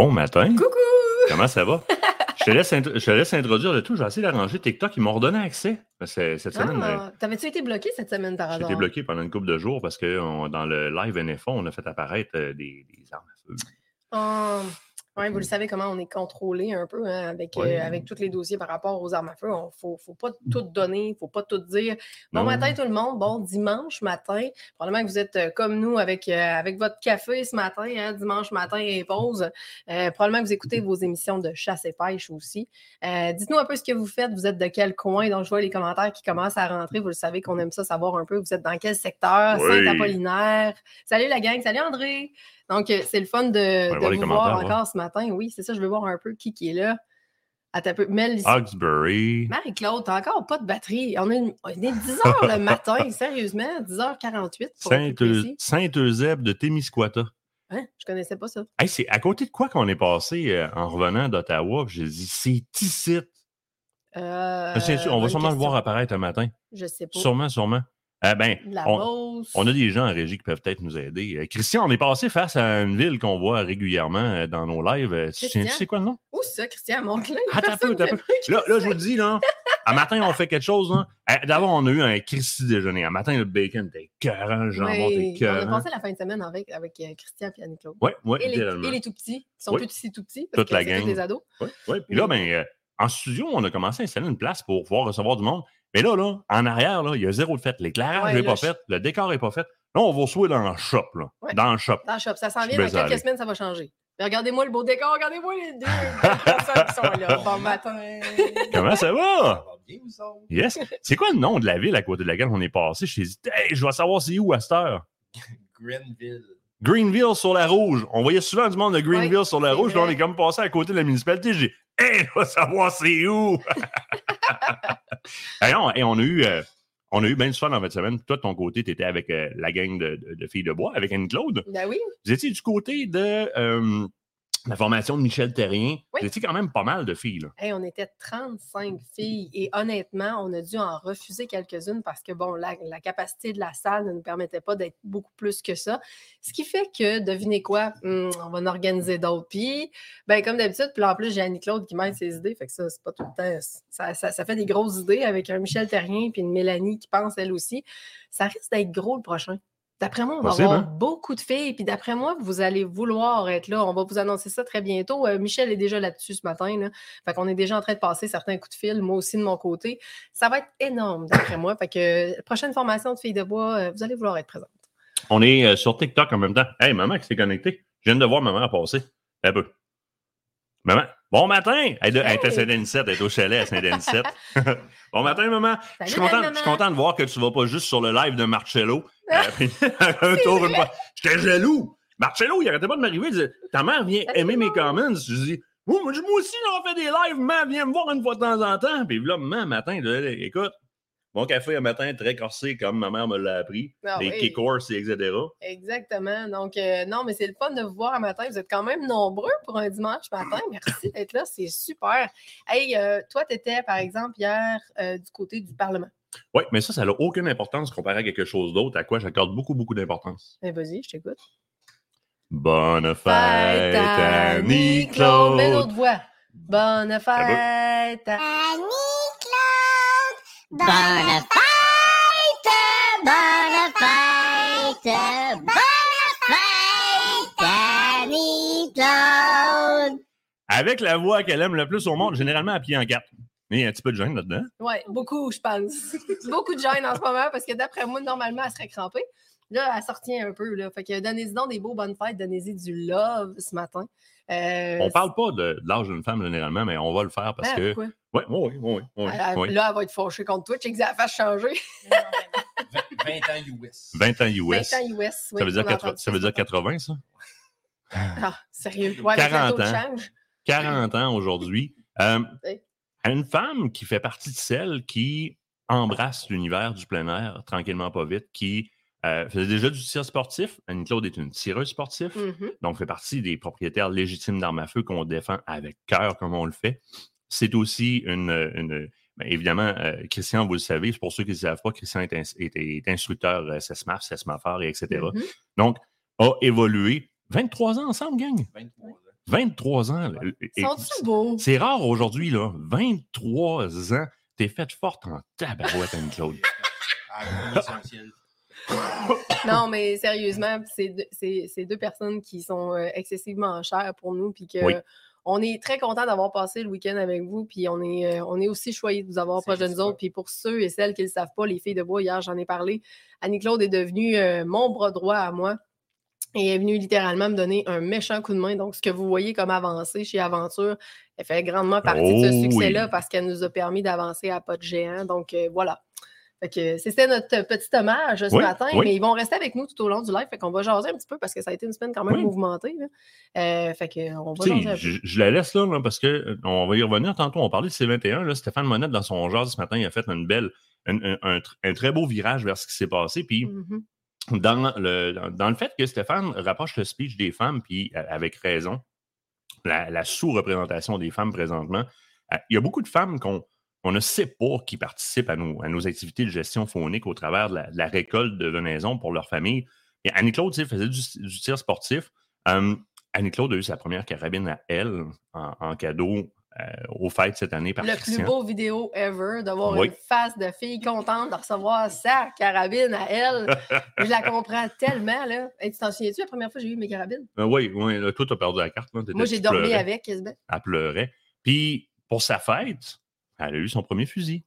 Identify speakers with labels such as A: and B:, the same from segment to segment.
A: Bon matin.
B: Coucou!
A: Comment ça va? je, te laisse je te laisse introduire le tout. J'ai essayé d'arranger TikTok. Ils m'ont redonné accès. Cette semaine, euh,
B: Ah, T'avais-tu été bloqué cette semaine par
A: j'ai
B: hasard?
A: été bloqué pendant une couple de jours parce que on- dans le live NFO, on a fait apparaître euh, des, des armes à feu.
B: Ah, ouais, vous le savez comment on est contrôlé un peu hein, avec, euh, avec tous les dossiers par rapport aux armes à feu. Il ne faut, faut pas tout donner, il ne faut pas tout dire. Bon
A: Non.
B: matin tout le monde, bon dimanche matin. Probablement que vous êtes euh, comme nous avec, euh, avec votre café ce matin, hein, dimanche matin et pause. Probablement que vous écoutez vos émissions de chasse et pêche aussi. Dites-nous un peu ce que vous faites. Vous êtes de quel coin? Donc, je vois les commentaires qui commencent à rentrer. Vous le savez qu'on aime ça, savoir un peu. Vous êtes dans quel secteur?
A: Oui.
B: Saint-Apollinaire. Salut la gang. Salut André. Donc, euh, c'est le fun de, vous voir encore ce matin. Oui, c'est ça. Je veux voir un peu qui, qui est là. Peu. Mel.
A: Hawkesbury.
B: Marie-Claude, t'as encore pas de batterie. On est, on est 10 h le matin, sérieusement. 10h48 pour être plus précis.
A: Saint-Eusèbe de Témiscouata.
B: Hein? Je connaissais pas ça.
A: Hey, c'est à côté de quoi qu'on est passé euh, en revenant d'Ottawa? J'ai dit, c'est ici.
B: Euh,
A: on va sûrement le voir apparaître un matin.
B: Je sais pas.
A: Sûrement, sûrement. Eh ben,
B: La
A: on, a des gens en régie qui peuvent peut-être nous aider. Euh, Christian, on est passé face à une ville qu'on voit régulièrement euh, dans nos lives. Euh, Tu sais quoi le nom?
B: Où ça, Christian? Montre-le.
A: Attends un peu, attends un peu. Là, là, je vous le dis, là, un matin, on fait quelque chose. Eh, D'abord, on a eu un Christy déjeuner. Un matin, le bacon était le jambon était
B: Oui, on a passé la fin de semaine avec, avec Christian et Annie-Claude.
A: Ouais, ouais,
B: Et, les,
A: littéralement.
B: et les tout petits, qui sont
A: Oui.
B: plus petits, tout petits. parce
A: Toute la
B: que tous
A: gang.
B: des ados.
A: Ouais. Puis là,
B: Oui.
A: ben, euh, en studio, on a commencé à installer une place pour pouvoir recevoir du monde. Mais là, là, en arrière, là, il y a zéro de fait. L'éclairage n'est pas fait. Le décor n'est pas fait. Là, on va se dans le shop. Là.
B: Ouais.
A: Dans le shop.
B: Dans le shop, ça s'en vient. Dans quelques semaines, ça va changer. Mais regardez-moi le beau décor, regardez-moi les deux personnes qui sont là. Bon matin.
A: Comment ça va?
C: Ça va bien?
A: Yes. C'est quoi le nom de la ville à côté de laquelle on est passé? Je dit, hey, je vais savoir c'est où à cette heure.
C: Greenville.
A: Greenville sur la rouge. On voyait souvent du monde de Greenville
B: Oui,
A: sur la rouge. Là, on est comme passé à côté de la municipalité. J'ai dit, hey, je vais savoir c'est où. et, on, et on a eu. euh, on a eu bien du fun en fin de semaine. Toi, de ton côté, tu étais avec euh, la gang de, de- de filles de bois, avec Anne-Claude.
B: Ben oui.
A: Vous étiez du côté de euh, la formation de Michel Terrien.
B: Oui.
A: Étiez quand même pas mal de filles. Là.
B: Hey, on était 35 filles et honnêtement, on a dû en refuser quelques-unes parce que, bon, la, la capacité de la salle ne nous permettait pas d'être beaucoup plus que ça. Ce qui fait que, devinez quoi, Hum, on va en organiser d'autres. Puis, ben, comme d'habitude, puis en plus, j'ai Annie-Claude qui m'aide ses idées, fait que ça, c'est pas tout le temps. Ça, ça- ça fait des grosses idées avec un Michel Terrien puis une Mélanie qui pense elle aussi. Ça risque d'être gros le prochain. D'après moi, on va
A: Possible,
B: avoir
A: hein?
B: beaucoup de filles. Puis d'après moi, vous allez vouloir être là. On va vous annoncer ça très bientôt. Euh, Michel est déjà là-dessus ce matin. Là. Fait qu'on est déjà en train de passer certains coups de fil, moi aussi de mon côté. Ça va être énorme, d'après moi. Fait que euh, prochaine formation de filles de bois, euh, vous allez vouloir être présente.
A: On est sur TikTok en même temps. Hey, maman qui s'est connectée. Je viens de voir maman passer. Un peu. Maman, bon matin! Elle, elle était à
B: Hey!
A: Saint-Denis-7, elle est au chalet à Saint-Denis-7. bon matin, maman. Je suis, content,
B: belle
A: je suis
B: maman.
A: content de voir que tu ne vas pas juste sur le live de Marcello. Euh, un tour, une fois. J'étais jaloux. Marcello, il arrêtait pas de m'arriver. Il disait Ta mère vient
B: Salut,
A: aimer mes comments. Je dis moi, moi aussi, j'en fais des lives. Maman, viens me voir une fois de temps en temps. Puis là, maman, matin, je dis, écoute, mon café un matin très corsé, comme ma mère me l'a appris.
B: Ah
A: des
B: oui.
A: et etc.
B: Exactement. Donc, euh, non, mais c'est le fun de vous voir un matin. Vous êtes quand même nombreux pour un dimanche matin. Merci d'être là. C'est super. Hey, euh, toi, tu étais, par exemple, hier euh, du côté du Parlement.
A: Oui, mais ça, ça n'a aucune importance comparé à quelque chose d'autre à quoi j'accorde beaucoup, beaucoup d'importance.
B: Ben, vas-y, je t'écoute.
A: Bonne fête, Annie-Claude!
B: Bonne fête à...
D: Bonne fête, bonne fête, bonne fête.
A: Avec la voix qu'elle aime le plus au monde, généralement à pied en quatre. Mais il y a un petit peu de gêne là-dedans.
B: Oui, beaucoup, je pense. beaucoup de gêne en ce moment parce que d'après moi, normalement, elle serait crampée. Là, elle sortit un peu. Là. Fait que donnez-y donc des beaux bonnes fêtes, donnez-y du love ce matin. Euh,
A: On parle pas de, de l'âge d'une femme généralement, mais on va le faire parce
B: ben,
A: que. Oui, oui, oui, oui.
B: Elle-
A: oui.
B: Là, elle va être fâchée contre toi. Je sais que ça a fait changer.
C: 20 ans US.
A: 20 ans US.
B: 20 ans US.
A: ça, veut dire 80, ça veut dire 80, ça?
B: Ah, sérieux. Ouais, avec le
A: 40
B: taux de
A: ans.
B: change.
A: 40 ans aujourd'hui. Euh, une femme qui fait partie de celles qui embrasse l'univers du plein air tranquillement, pas vite, qui euh, faisait déjà du tir sportif. Annie-Claude est une tireuse sportive,
B: Mhm.
A: donc fait partie des propriétaires légitimes d'armes à feu qu'on défend avec cœur comme on le fait. C'est aussi une. une- ben, évidemment, euh, Christian, vous le savez, pour ceux qui ne le savent pas, Christian est, est- est instructeur euh, CESMAF, CESMAFAR, et etc.
B: Mhm.
A: Donc, a évolué 23 ans ensemble, gang?
C: 23 ans.
A: 23 ans. C'est rare aujourd'hui, là. 23 ans. T'es faite forte en tabarouette, Anne-Claude.
B: Non, mais sérieusement, c'est deux, personnes qui sont euh, excessivement chères pour nous, puis que
A: Oui.
B: on est très content d'avoir passé le week-end avec vous, puis on est, euh, on est aussi choyés de vous avoir proche de nous autres. Puis pour ceux et celles qui ne le savent pas, les filles de bois, hier, j'en ai parlé, Annie-Claude est devenue euh, mon bras droit à moi. Et est venue littéralement me donner un méchant coup de main. Donc, ce que vous voyez comme avancée chez Aventure, elle fait grandement partie de ce
A: Oh
B: succès-là
A: oui.
B: parce qu'elle nous a permis d'avancer à pas de géant. Donc, euh, voilà. Fait que c'était notre petit hommage ce
A: Oui,
B: matin,
A: oui.
B: mais ils vont rester avec nous tout au long du live. Fait qu'on va jaser un petit peu parce que ça a été une semaine quand même
A: Oui.
B: mouvementée. là. Euh, fait qu'on va
A: Tu sais,
B: jaser
A: je, je la laisse là, là, parce que euh, on va y revenir tantôt. On parlait de C21. Là, Stéphane Monette, dans son genre ce matin, il a fait une belle, un, un- un tr- un très beau virage vers ce qui s'est passé. Puis
B: Mhm.
A: dans le, dans, le fait que Stéphane rapproche le speech des femmes, puis euh, avec raison, la, la sous-représentation des femmes présentement, il y a beaucoup de femmes qu'on on ne sait pas qui participent à nos, à nos activités de gestion phonique au travers de la, de la récolte de venaison pour leur famille. Et Annie-Claude, faisait du, du tir sportif. Euh, Annie-Claude a eu sa première carabine à elle en, en cadeau euh, aux fêtes cette année par
B: Le plus beau vidéo ever, d'avoir
A: Oui.
B: une face de fille contente de recevoir sa carabine à elle. je la comprends tellement. Là. Hey, tu t'en souviens-tu la première fois que j'ai eu mes carabines?
A: Euh, oui, oui, là, toi, tu as perdu la carte. là,
B: Moi, j'ai dormi
A: pleurais.
B: avec.
A: Elle pleurait. Puis, pour sa fête, elle a eu son premier fusil.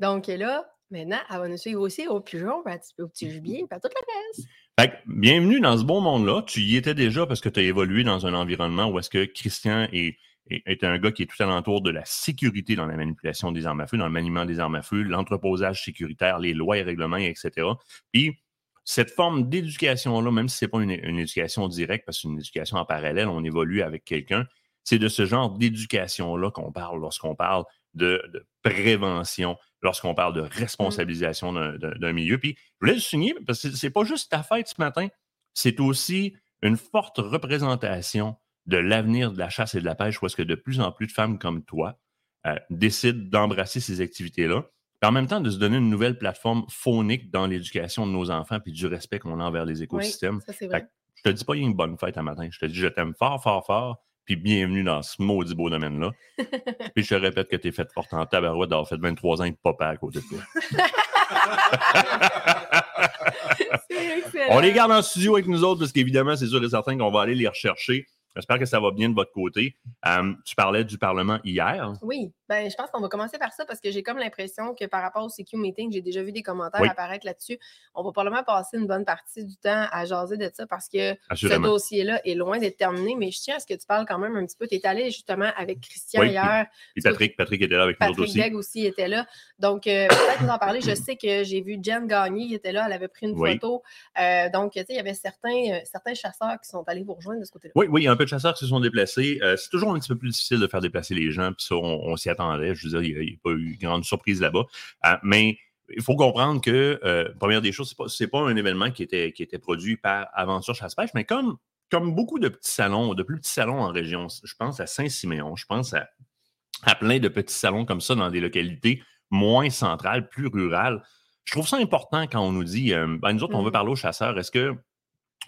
B: Donc là, maintenant, elle va nous suivre aussi au pigeon, au petit gibier, puis à toute la reste.
A: Fait que, bienvenue dans ce bon monde-là. Tu y étais déjà parce que tu as évolué dans un environnement où est-ce que Christian est, est, est un gars qui est tout alentour de la sécurité dans la manipulation des armes à feu, dans le maniement des armes à feu, l'entreposage sécuritaire, les lois et règlements, etc. Puis, cette forme d'éducation-là, même si ce n'est pas une, une éducation directe, parce que c'est une éducation en parallèle, on évolue avec quelqu'un, c'est de ce genre d'éducation-là qu'on parle lorsqu'on parle de, de prévention, lorsqu'on parle de responsabilisation d'un- milieu. Puis, je voulais le souligner, parce que c'est pas juste ta fête ce matin, c'est aussi une forte représentation de l'avenir de la chasse et de la pêche, où est-ce que de plus en plus de femmes comme toi euh, décident d'embrasser ces activités-là, puis en même temps de se donner une nouvelle plateforme phonique dans l'éducation de nos enfants, puis du respect qu'on a envers les écosystèmes.
B: Ça, c'est
A: Fait
B: vrai.
A: que je te dis pas, il y a une bonne fête un matin. Je te dis, je t'aime fort, fort, fort, puis bienvenue dans ce maudit beau domaine-là. puis je te répète que t'es faite forte en tabarouette d'avoir fait 23 ans et papa à côté de toi. On les garde en studio avec nous autres parce qu'évidemment, c'est sûr et certain qu'on va aller les rechercher. J'espère que ça va bien de votre côté. Euh, tu parlais du Parlement hier.
B: Oui, ben, je pense qu'on va commencer par ça parce que j'ai comme l'impression que par rapport au CQ Meeting, j'ai déjà vu des commentaires
A: Oui.
B: apparaître là-dessus. On va probablement passer une bonne partie du temps à jaser de ça parce que ce dossier-là est loin d'être terminé, mais je tiens à ce que tu parles quand même un petit peu. Tu es allé justement avec Christian
A: Oui,
B: hier.
A: Puis Patrick, Patrick était là avec nous autres
B: Patrick
A: aussi.
B: Degg aussi était là. Donc, euh, peut-être nous en parler. Je sais que j'ai vu Jen Gagné qui était là. Elle avait pris une
A: Oui.
B: photo. Euh, donc, tu sais, il y avait certains, certains chasseurs qui sont allés vous rejoindre de ce côté-là.
A: Oui, oui, il un peu de chasseurs qui se sont déplacés. Euh, c'est toujours un petit peu plus difficile de faire déplacer les gens, puis ça, on, on s'y attendait. Je veux dire, il n'y a, pas eu grande surprise là-bas. Euh, mais il faut comprendre que, euh, première des choses, ce n'est pas, pas un événement qui était, qui était produit par Aventure Chasse-Pêche, mais comme, comme beaucoup de petits salons, de plus petits salons en région, je pense à Saint-Siméon, je pense à, à plein de petits salons comme ça dans des localités moins centrales, plus rurales. Je trouve ça important quand on nous dit, ben, nous autres, on veut
B: Mhm.
A: parler aux chasseurs, est-ce que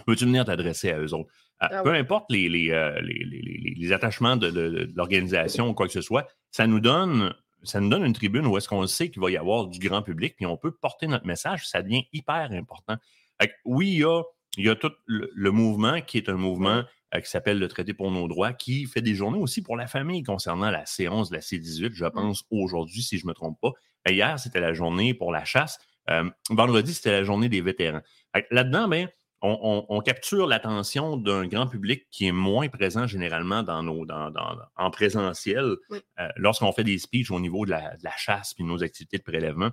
A: peux-tu venir t'adresser à eux autres? Euh,
B: Ah
A: peu
B: oui.
A: importe les, les, les- les- les- les attachements de, de- de l'organisation ou quoi que ce soit, ça nous donne, ça nous donne une tribune où est-ce qu'on sait qu'il va y avoir du grand public, puis on peut porter notre message. Ça devient hyper important. Que oui, il y a, il y a tout le, le mouvement qui est un mouvement euh, qui s'appelle le Traité pour nos droits, qui fait des journées aussi pour la famille concernant la C11 de la C18, je pense, aujourd'hui, si je ne me trompe pas. Hier, c'était la journée pour la chasse. Euh, vendredi, c'était la journée des vétérans. Là-dedans, ben, on, on- on capture l'attention d'un grand public qui est moins présent généralement dans nos, dans, dans- en présentiel
B: Oui.
A: euh, lorsqu'on fait des speeches au niveau de la, de la chasse et de nos activités de prélèvement.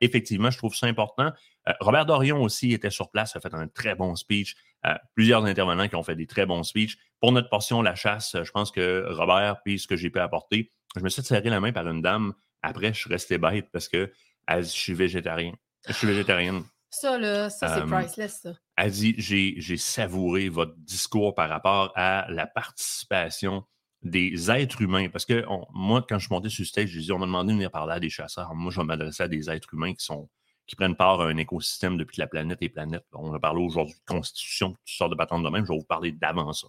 A: Effectivement, je trouve ça important. Euh, Robert Dorion aussi était sur place, a fait un très bon speech. Euh, plusieurs intervenants qui ont fait des très bons speeches. Pour notre portion, la chasse, je pense que Robert, puis ce que j'ai pu apporter, je me suis serré la main par une dame. Après, je suis resté bête parce que elle je suis végétarien. Je suis végétarienne.
B: Ça, là, ça, c'est priceless, ça.
A: Elle dit J'ai savouré votre discours par rapport à la participation des êtres humains. Parce que on- moi, quand je suis monté sur le stage, je dis On m'a demandé de venir parler à des chasseurs. Moi, je vais m'adresser à des êtres humains qui sont qui prennent part à un écosystème depuis que la planète est planète. On a parlé aujourd'hui de constitution, toutes sortes de patentes de même. Je vais vous parler d'avant ça.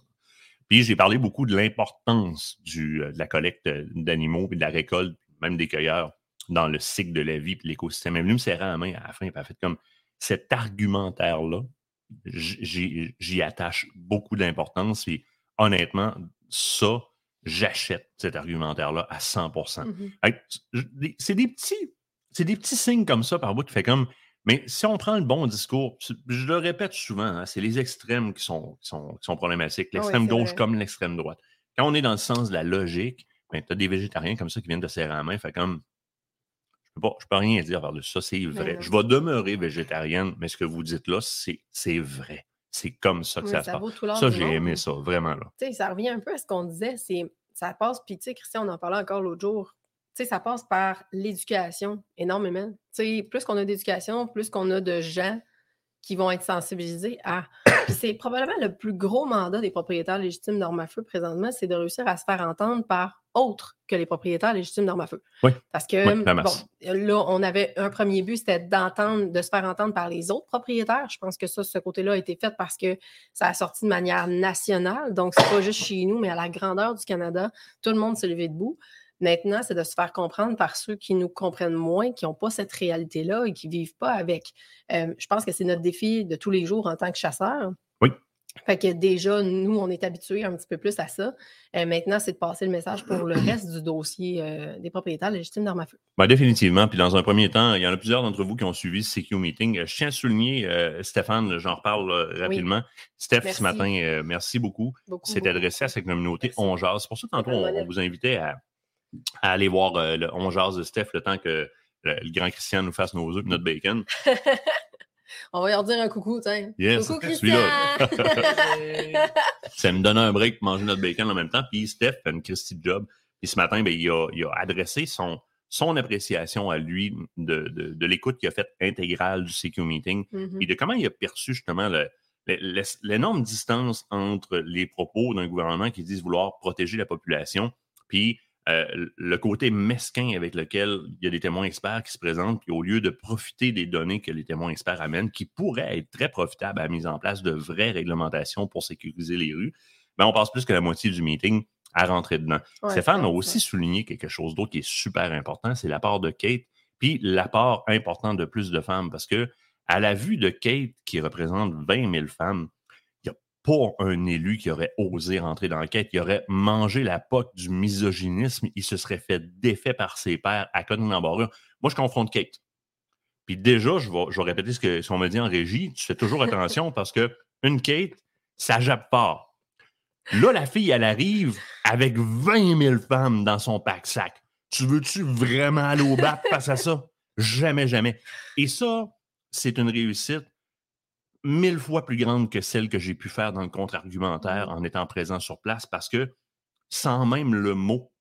A: Puis j'ai parlé beaucoup de l'importance euh, de la collecte euh, d'animaux et de la récolte, même des cueilleurs, dans le cycle de la vie et l'écosystème. Elle est venue me serrer la main à la fin, puis elle a fait comme cet argumentaire-là, j'y attache beaucoup d'importance. Et honnêtement, ça, j'achète cet argumentaire-là à 100
B: Mhm.
A: Hey, je- C'est des petits, c'est des petits signes comme ça par bout qui fait comme. Mais si on prend le bon discours, je le répète souvent, hein, c'est les extrêmes qui sont, qui sont, qui sont problématiques.
B: Ah oui,
A: L'extrême gauche
B: vrai.
A: comme l'extrême droite. Quand on est dans le sens de la logique, ben, tu as des végétariens comme ça qui viennent te serrer la main, fait comme. Pas- je peux rien dire par-dessus ça, c'est vrai.
B: non.
A: Je vais demeurer végétarienne, mais ce que vous dites là, c'est vrai. C'est comme ça que ça se
B: ça
A: passe. Ça, j'ai aimé ça, vraiment. Là.
B: Ça revient un peu à ce qu'on disait, c'est ça passe, puis tu sais, Christian, on en parlait encore l'autre jour. Tu sais, ça passe par l'éducation énormément. Tu sais, plus qu'on a d'éducation, plus qu'on a de gens qui vont être sensibilisés à. Puis c'est probablement le plus gros mandat des propriétaires légitimes d'armes à feu présentement, c'est de réussir à se faire entendre par autres que les propriétaires légitimes d'armes à feu.
A: Oui.
B: Parce que,
A: Oui,
B: bon, là, on avait un premier but, c'était d'entendre, de se faire entendre par les autres propriétaires. Je pense que ça, ce côté-là a été fait parce que ça a sorti de manière nationale. Donc, c'est pas juste chez nous, mais à la grandeur du Canada, tout le monde s'est levé debout. Maintenant, c'est de se faire comprendre par ceux qui nous comprennent moins, qui n'ont pas cette réalité-là et qui ne vivent pas avec. Euh, je pense que c'est notre défi de tous les jours en tant que chasseur.
A: Oui.
B: Fait que déjà, nous, on est habitués un petit peu plus à ça. Euh, maintenant, c'est de passer le message pour le reste du dossier euh, des propriétaires légitimes d'armes à feu.
A: Ben, définitivement. Puis dans un premier temps, il y en a plusieurs d'entre vous qui ont suivi ce CQ Meeting. Je tiens à souligner, euh, Stéphane, j'en reparle rapidement. Steph,
B: Merci.
A: ce matin, merci beaucoup.
B: Beaucoup.
A: C'est adressé à cette communauté
B: Merci.
A: On Jase. C'est pour ça que tantôt, on, on vous invitait à, à aller voir euh, le On Jase de Steph le temps que le, le grand Christian nous fasse nos œufs et notre bacon.
B: On va leur dire un coucou, tiens.
A: Yes,
B: coucou. Christian!
A: Ça me donnait un break pour manger notre bacon en même temps. Puis Steph fait une Christie de job. Puis ce matin, ben, il, a, il a adressé son, son appréciation à lui de, de, de l'écoute qu'il a faite intégrale du CQ Meeting et de comment il a perçu justement l'énorme distance entre les propos d'un gouvernement qui disent vouloir protéger la population, puis euh, le côté mesquin avec lequel il y a des témoins experts qui se présentent, puis au lieu de profiter des données que les témoins experts amènent, qui pourraient être très profitables à la mise en place de vraies réglementations pour sécuriser les rues, ben, on passe plus que la moitié du meeting à rentrer dedans.
B: Ouais,
A: Stéphane a aussi souligné quelque chose d'autre qui est super important, c'est l'apport de Kate, puis l'apport important de plus de femmes, parce que à la vue de Kate, qui représente 20 000 femmes, pas un élu qui aurait osé rentrer dans l'enquête, qui aurait mangé la poque du misogynisme, il se serait fait défait par ses pairs à côté d'embarrure. Moi, je confronte Kate. Puis déjà, je vais, répéter ce qu'on m'a dit en régie, tu fais toujours attention parce que une Kate, ça jappe fort. Là, la fille, elle arrive avec 20 000 femmes dans son pack-sac. Tu veux-tu vraiment aller au bat face à ça? Jamais, jamais. Et ça, c'est une réussite mille fois plus grande que celle que j'ai pu faire dans le contre-argumentaire en étant présent sur place parce que sans même le mot,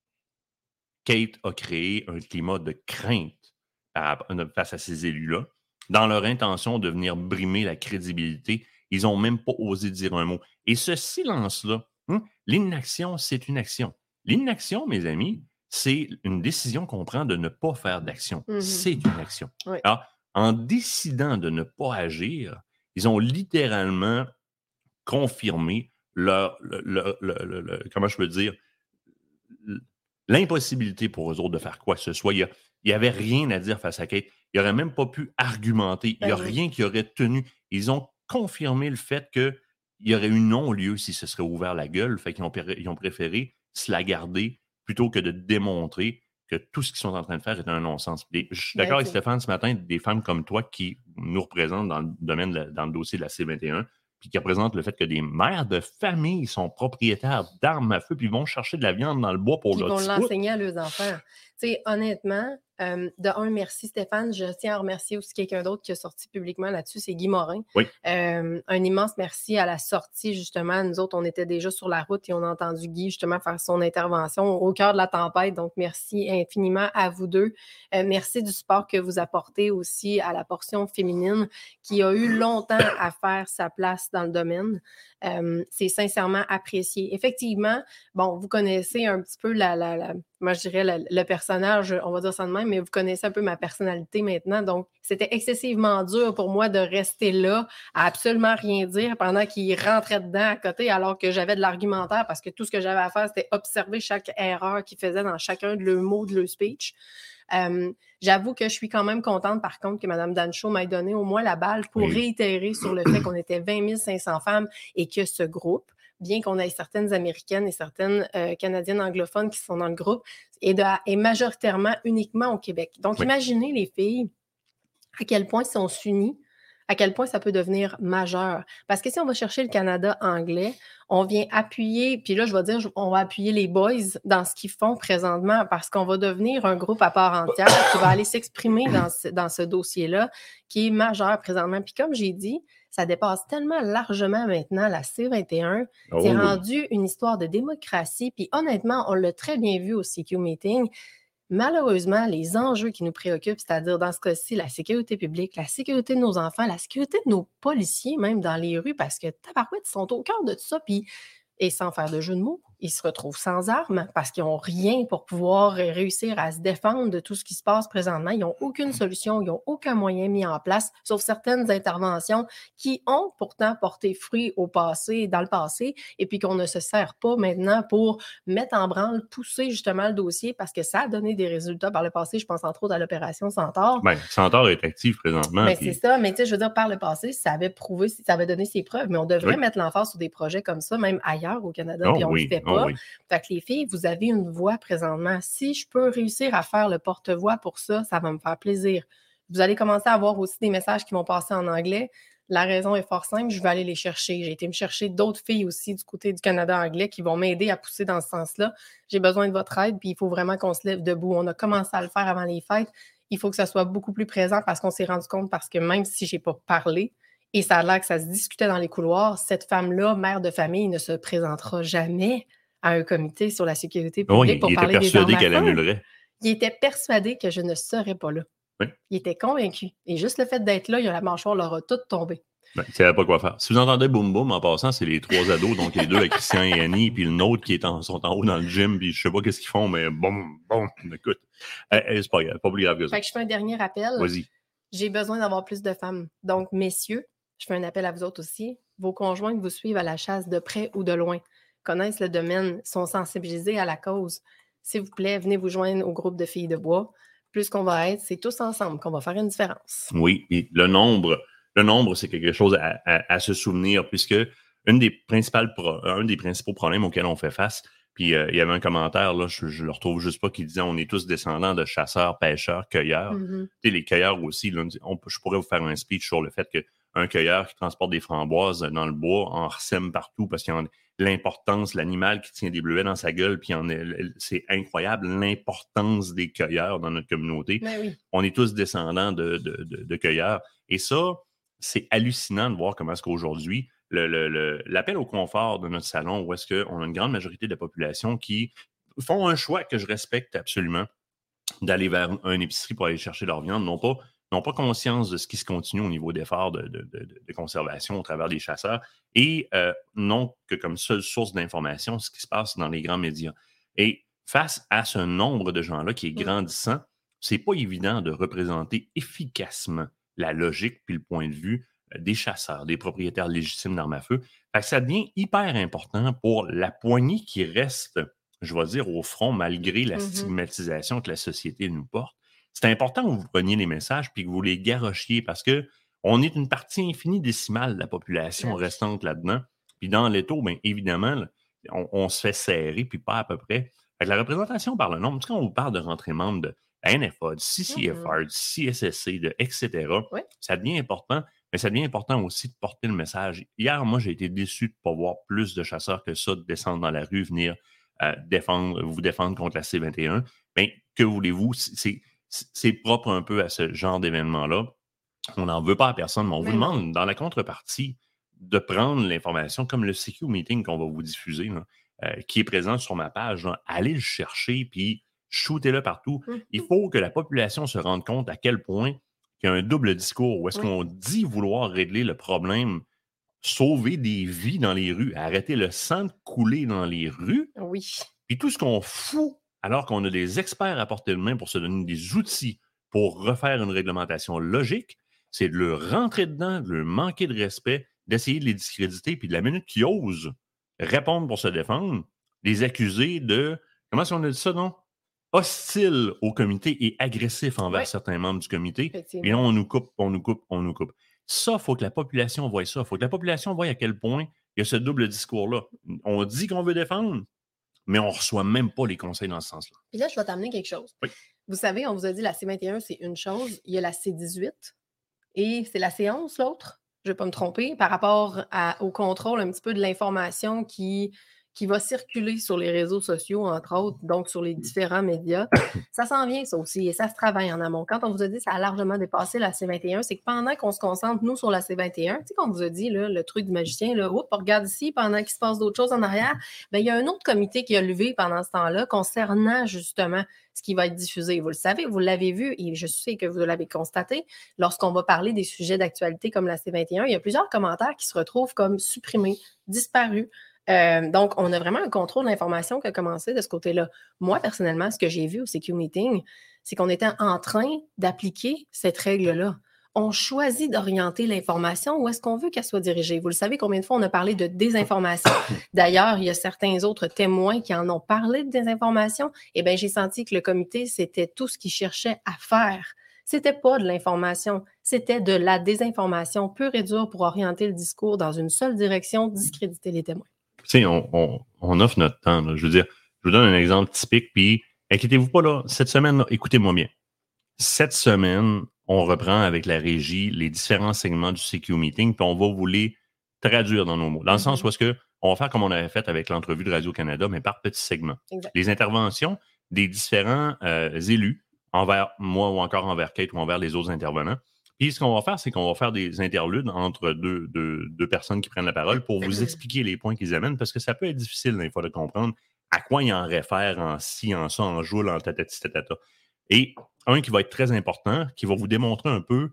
A: Kate a créé un climat de crainte rapport- face à ces élus-là. Dans leur intention de venir brimer la crédibilité, ils n'ont même pas osé dire un mot. Et ce silence-là, hein, l'inaction, c'est une action. L'inaction, mes amis, c'est une décision qu'on prend de ne pas faire d'action.
B: Mhm.
A: C'est une action.
B: Oui.
A: Alors, en décidant de ne pas agir, ils ont littéralement confirmé leur, le- le- le- le- le- comment je peux dire, l'impossibilité pour eux autres de faire quoi que ce soit. Il n'y avait rien à dire face à Kate. Ils n'auraient même pas pu argumenter. Il n'y a
B: Ben oui.
A: rien qui aurait tenu. Ils ont confirmé le fait qu'il y aurait eu non-lieu si ce serait ouvert la gueule. Fait qu'ils ont, pré- ils ont préféré se la garder plutôt que de démontrer que tout ce qu'ils sont en train de faire est un non-sens. Je suis
B: Ben,
A: d'accord avec Stéphane ce matin, des femmes comme toi qui nous représentent dans le domaine, la- dans le dossier de la C21, puis qui représentent le fait que des mères de famille sont propriétaires d'armes à feu, puis vont chercher de la viande dans le bois pour leur
B: vont
A: petit bout.
B: l'enseigner à leurs enfants. Sais, honnêtement, euh, de un, merci Stéphane. Je tiens à remercier aussi quelqu'un d'autre qui a sorti publiquement là-dessus, c'est Guy Morin.
A: Oui.
B: Euh, un immense merci à la sortie, justement. Nous autres, on était déjà sur la route et on a entendu Guy, justement, faire son intervention au cœur de la tempête. Donc, merci infiniment à vous deux. Euh, merci du support que vous apportez aussi à la portion féminine qui a eu longtemps à faire sa place dans le domaine. C'est sincèrement apprécié. Effectivement, bon, vous connaissez un petit peu la, moi je dirais le personnage, on va dire ça de même, mais vous connaissez un peu ma personnalité maintenant. Donc, c'était excessivement dur pour moi de rester là, à absolument rien dire pendant qu'il rentrait dedans à côté, alors que j'avais de l'argumentaire parce que tout ce que j'avais à faire, c'était observer chaque erreur qu'il faisait dans chacun de le mot de le speech. J'avoue que je suis quand même contente, par contre, que Mme Dancho m'ait donné au moins la balle pour
A: Oui.
B: réitérer sur le fait qu'on était 20 500 femmes et que ce groupe, bien qu'on ait certaines Américaines et certaines euh, Canadiennes anglophones qui sont dans le groupe, est, de- est majoritairement uniquement au Québec. Donc,
A: Oui.
B: imaginez les filles, à quel point si on s'unit, à quel point ça peut devenir majeur. Parce que si on va chercher le Canada anglais, on vient appuyer, puis là, je vais dire, on va appuyer les boys dans ce qu'ils font présentement parce qu'on va devenir un groupe à part entière qui va aller s'exprimer dans ce, dans ce dossier-là qui est majeur présentement. Puis comme j'ai dit, ça dépasse tellement largement maintenant la C21
A: Oh,
B: c'est
A: oui.
B: rendu une histoire de démocratie. Puis honnêtement, on l'a très bien vu au CQ Meeting. Malheureusement, les enjeux qui nous préoccupent, c'est-à-dire dans ce cas-ci, la sécurité publique, la sécurité de nos enfants, la sécurité de nos policiers, même dans les rues, parce que tabarouette, ils sont au cœur de tout ça. Puis, et sans faire de jeu de mots, ils se retrouvent sans armes parce qu'ils n'ont rien pour pouvoir euh, réussir à se défendre de tout ce qui se passe présentement. Ils n'ont aucune solution, ils n'ont aucun moyen mis en place, sauf certaines interventions qui ont pourtant porté fruit au passé, dans le passé, et puis qu'on ne se sert pas maintenant pour mettre en branle, pousser justement le dossier parce que ça a donné des résultats par le passé. Je pense entre autres à l'opération Centaure.
A: Ben, Centaure est actif présentement.
B: Mais
A: puis-
B: c'est ça, mais tu sais, je veux dire, par le passé, ça avait prouvé, ça avait donné ses preuves, mais on devrait
A: Oui.
B: mettre l'emphase sur des projets comme ça, même ailleurs au Canada,
A: Oh
B: puis on ne
A: oui,
B: le fait
A: oh
B: pas.
A: oui.
B: Fait que les filles, vous avez une voix présentement. Si je peux réussir à faire le porte-voix pour ça, ça va me faire plaisir. Vous allez commencer à avoir aussi des messages qui vont passer en anglais. La raison est fort simple, je vais aller les chercher. J'ai été me chercher d'autres filles aussi du côté du Canada anglais qui vont m'aider à pousser dans ce sens-là. J'ai besoin de votre aide, puis il faut vraiment qu'on se lève debout. On a commencé à le faire avant les fêtes. Il faut que ça soit beaucoup plus présent parce qu'on s'est rendu compte, parce que même si je n'ai pas parlé, et ça a l'air que ça se discutait dans les couloirs, cette femme-là, mère de famille, ne se présentera jamais à un comité sur la sécurité publique
A: Oui,
B: pour
A: il était
B: parler des
A: persuadé qu'elle annulerait.
B: Il était persuadé que je ne serais pas là.
A: Oui.
B: Il était convaincu. Et juste le fait d'être là, il a la mâchoire leur a toute tombée.
A: Ben, il ne savait pas quoi faire. Si vous entendez boum boum en passant, c'est les trois ados, donc les deux avec Christian et Annie, puis le nôtre qui est en- sont en haut dans le gym, puis je sais pas qu'est-ce qu'ils font, mais bon, bon, écoute. Eh, eh, c'est pas grave, pas plus grave que ça.
B: Fait que je fais un dernier appel.
A: Vas-y.
B: J'ai besoin d'avoir plus de femmes. Donc, messieurs, je fais un appel à vous autres aussi. Vos conjoints vous suivent à la chasse de près ou de loin, connaissent le domaine, sont sensibilisés à la cause. S'il vous plaît, venez vous joindre au groupe de filles de bois. Plus qu'on va être, c'est tous ensemble qu'on va faire une différence.
A: Oui, et le nombre, le nombre, c'est quelque chose à, à- à se souvenir, puisque une des principales pro- un des principaux problèmes auxquels on fait face, puis euh, il y avait un commentaire, là, je, je le retrouve juste pas, qui disait on est tous descendants de chasseurs, pêcheurs, cueilleurs.
B: Mhm.
A: Sais, les cueilleurs aussi, là, on je pourrais vous faire un speech sur le fait qu'un cueilleur qui transporte des framboises dans le bois en ressème partout parce qu'il y a l'importance, l'animal qui tient des bleuets dans sa gueule, puis c'est incroyable l'importance des cueilleurs dans notre communauté
B: oui.
A: on est tous descendants de, de- de- de cueilleurs. Et ça, c'est hallucinant de voir comment est-ce qu'aujourd'hui, le- le- le- l'appel au confort de notre salon, où est-ce qu'on a une grande majorité de la population qui font un choix que je respecte absolument, d'aller vers une épicerie pour aller chercher leur viande, n'ont pas, n'ont pas conscience de ce qui se continue au niveau d'efforts de, de- de- de conservation au travers des chasseurs et euh, n'ont que comme seule source d'information ce qui se passe dans les grands médias. Et face à ce nombre de gens-là qui est
B: Mm.
A: grandissant, c'est pas évident de représenter efficacement la logique puis le point de vue euh, des chasseurs, des propriétaires légitimes d'armes à feu. Fait que ça devient hyper important pour la poignée qui reste, je vais dire, au front malgré la
B: Mhm.
A: stigmatisation que la société nous porte. C'est important que vous preniez les messages puis que vous les garochiez parce que on est une partie infinitésimale de la population restante là-dedans. Puis dans l'étau, bien évidemment, là, on, on se fait serrer, puis pas à peu près. Fait que la représentation par le nombre, quand on vous parle de rentrer membre de la NFA, du CCFR, du CSSC, de etc.,
B: Ouais.
A: ça devient important, mais ça devient important aussi de porter le message. Hier, moi, j'ai été déçu de ne pas voir plus de chasseurs que ça descendre dans la rue, venir euh, défendre, vous défendre contre la C21. Mais que voulez-vous? C'est- C'est propre un peu à ce genre d'événement-là. On n'en veut pas à personne, mais on vous
B: Mais
A: demande, dans la contrepartie, de prendre l'information comme le CQ Meeting qu'on va vous diffuser, là, euh, qui est présent sur ma page. là. Allez le chercher, puis shootez-le partout. Il faut que la population se rende compte à quel point il y a un double discours où est-ce
B: Oui.
A: qu'on dit vouloir régler le problème, sauver des vies dans les rues, arrêter le sang de couler dans les rues,
B: Oui.
A: puis tout ce qu'on fout alors qu'on a des experts à portée de main pour se donner des outils pour refaire une réglementation logique, c'est de leur rentrer dedans, de leur manquer de respect, d'essayer de les discréditer, puis de la minute qu'ils osent répondre pour se défendre, les accuser de, comment est-ce qu'on a dit ça, non? Hostile au comité et agressif envers
B: Ouais.
A: certains membres du comité. Et là, on nous coupe, on nous coupe, on nous coupe. Ça, il faut que la population voie ça. Il faut que la population voie à quel point il y a ce double discours-là. On dit qu'on veut défendre, mais on ne reçoit même pas les conseils dans ce sens-là.
B: Puis là, je vais t'amener quelque chose.
A: Oui.
B: Vous savez, on vous a dit la C21, c'est une chose. Il y a la C18 et c'est la C11, l'autre. Je ne vais pas me tromper, par rapport à- au contrôle un petit peu de l'information qui, qui va circuler sur les réseaux sociaux, entre autres, donc sur les différents médias. Ça s'en vient, ça aussi, et ça se travaille en amont. Quand on vous a dit que ça a largement dépassé la C21, c'est que pendant qu'on se concentre, nous, sur la C21, tu sais, qu'on vous a dit, là, le truc du magicien, là, Oups, regarde ici, pendant qu'il se passe d'autres choses en arrière, ben, il y a un autre comité qui a levé pendant ce temps-là concernant justement ce qui va être diffusé. Vous le savez, vous l'avez vu et je sais que vous l'avez constaté. Lorsqu'on va parler des sujets d'actualité comme la C21, il y a plusieurs commentaires qui se retrouvent comme supprimés, disparus. Euh, donc, on a vraiment un contrôle de l'information qui a commencé de ce côté-là. Moi, personnellement, ce que j'ai vu au CQ Meeting, c'est qu'on était en train d'appliquer cette règle-là. On choisit d'orienter l'information où est-ce qu'on veut qu'elle soit dirigée. Vous le savez combien de fois on a parlé de désinformation. D'ailleurs, il y a certains autres témoins qui en ont parlé de désinformation. Eh bien, j'ai senti que le comité, c'était tout ce qu'il cherchait à faire. C'était pas de l'information, c'était de la désinformation pure et dure pour orienter le discours dans une seule direction, discréditer les témoins.
A: Tu sais, on, on- on offre notre temps. là. Je veux dire, je vous donne un exemple typique, puis inquiétez-vous pas, là, cette semaine, écoutez-moi bien. Cette semaine, on reprend avec la régie les différents segments du CQ Meeting, puis on va vous les traduire dans nos mots. Dans le sens
B: Mhm.
A: où est-ce que on va faire comme on avait fait avec l'entrevue de Radio-Canada, mais par petits segments.
B: Exact.
A: Les interventions des différents euh, élus envers moi ou encore envers Kate ou envers les autres intervenants. Puis ce qu'on va faire, c'est qu'on va faire des interludes entre deux, deux, deux personnes qui prennent la parole pour vous expliquer les points qu'ils amènent, parce que ça peut être difficile des fois de comprendre à quoi ils en réfèrent en ci, en ça, en joule, en tatati tatata. Et un qui va être très important, qui va vous démontrer un peu.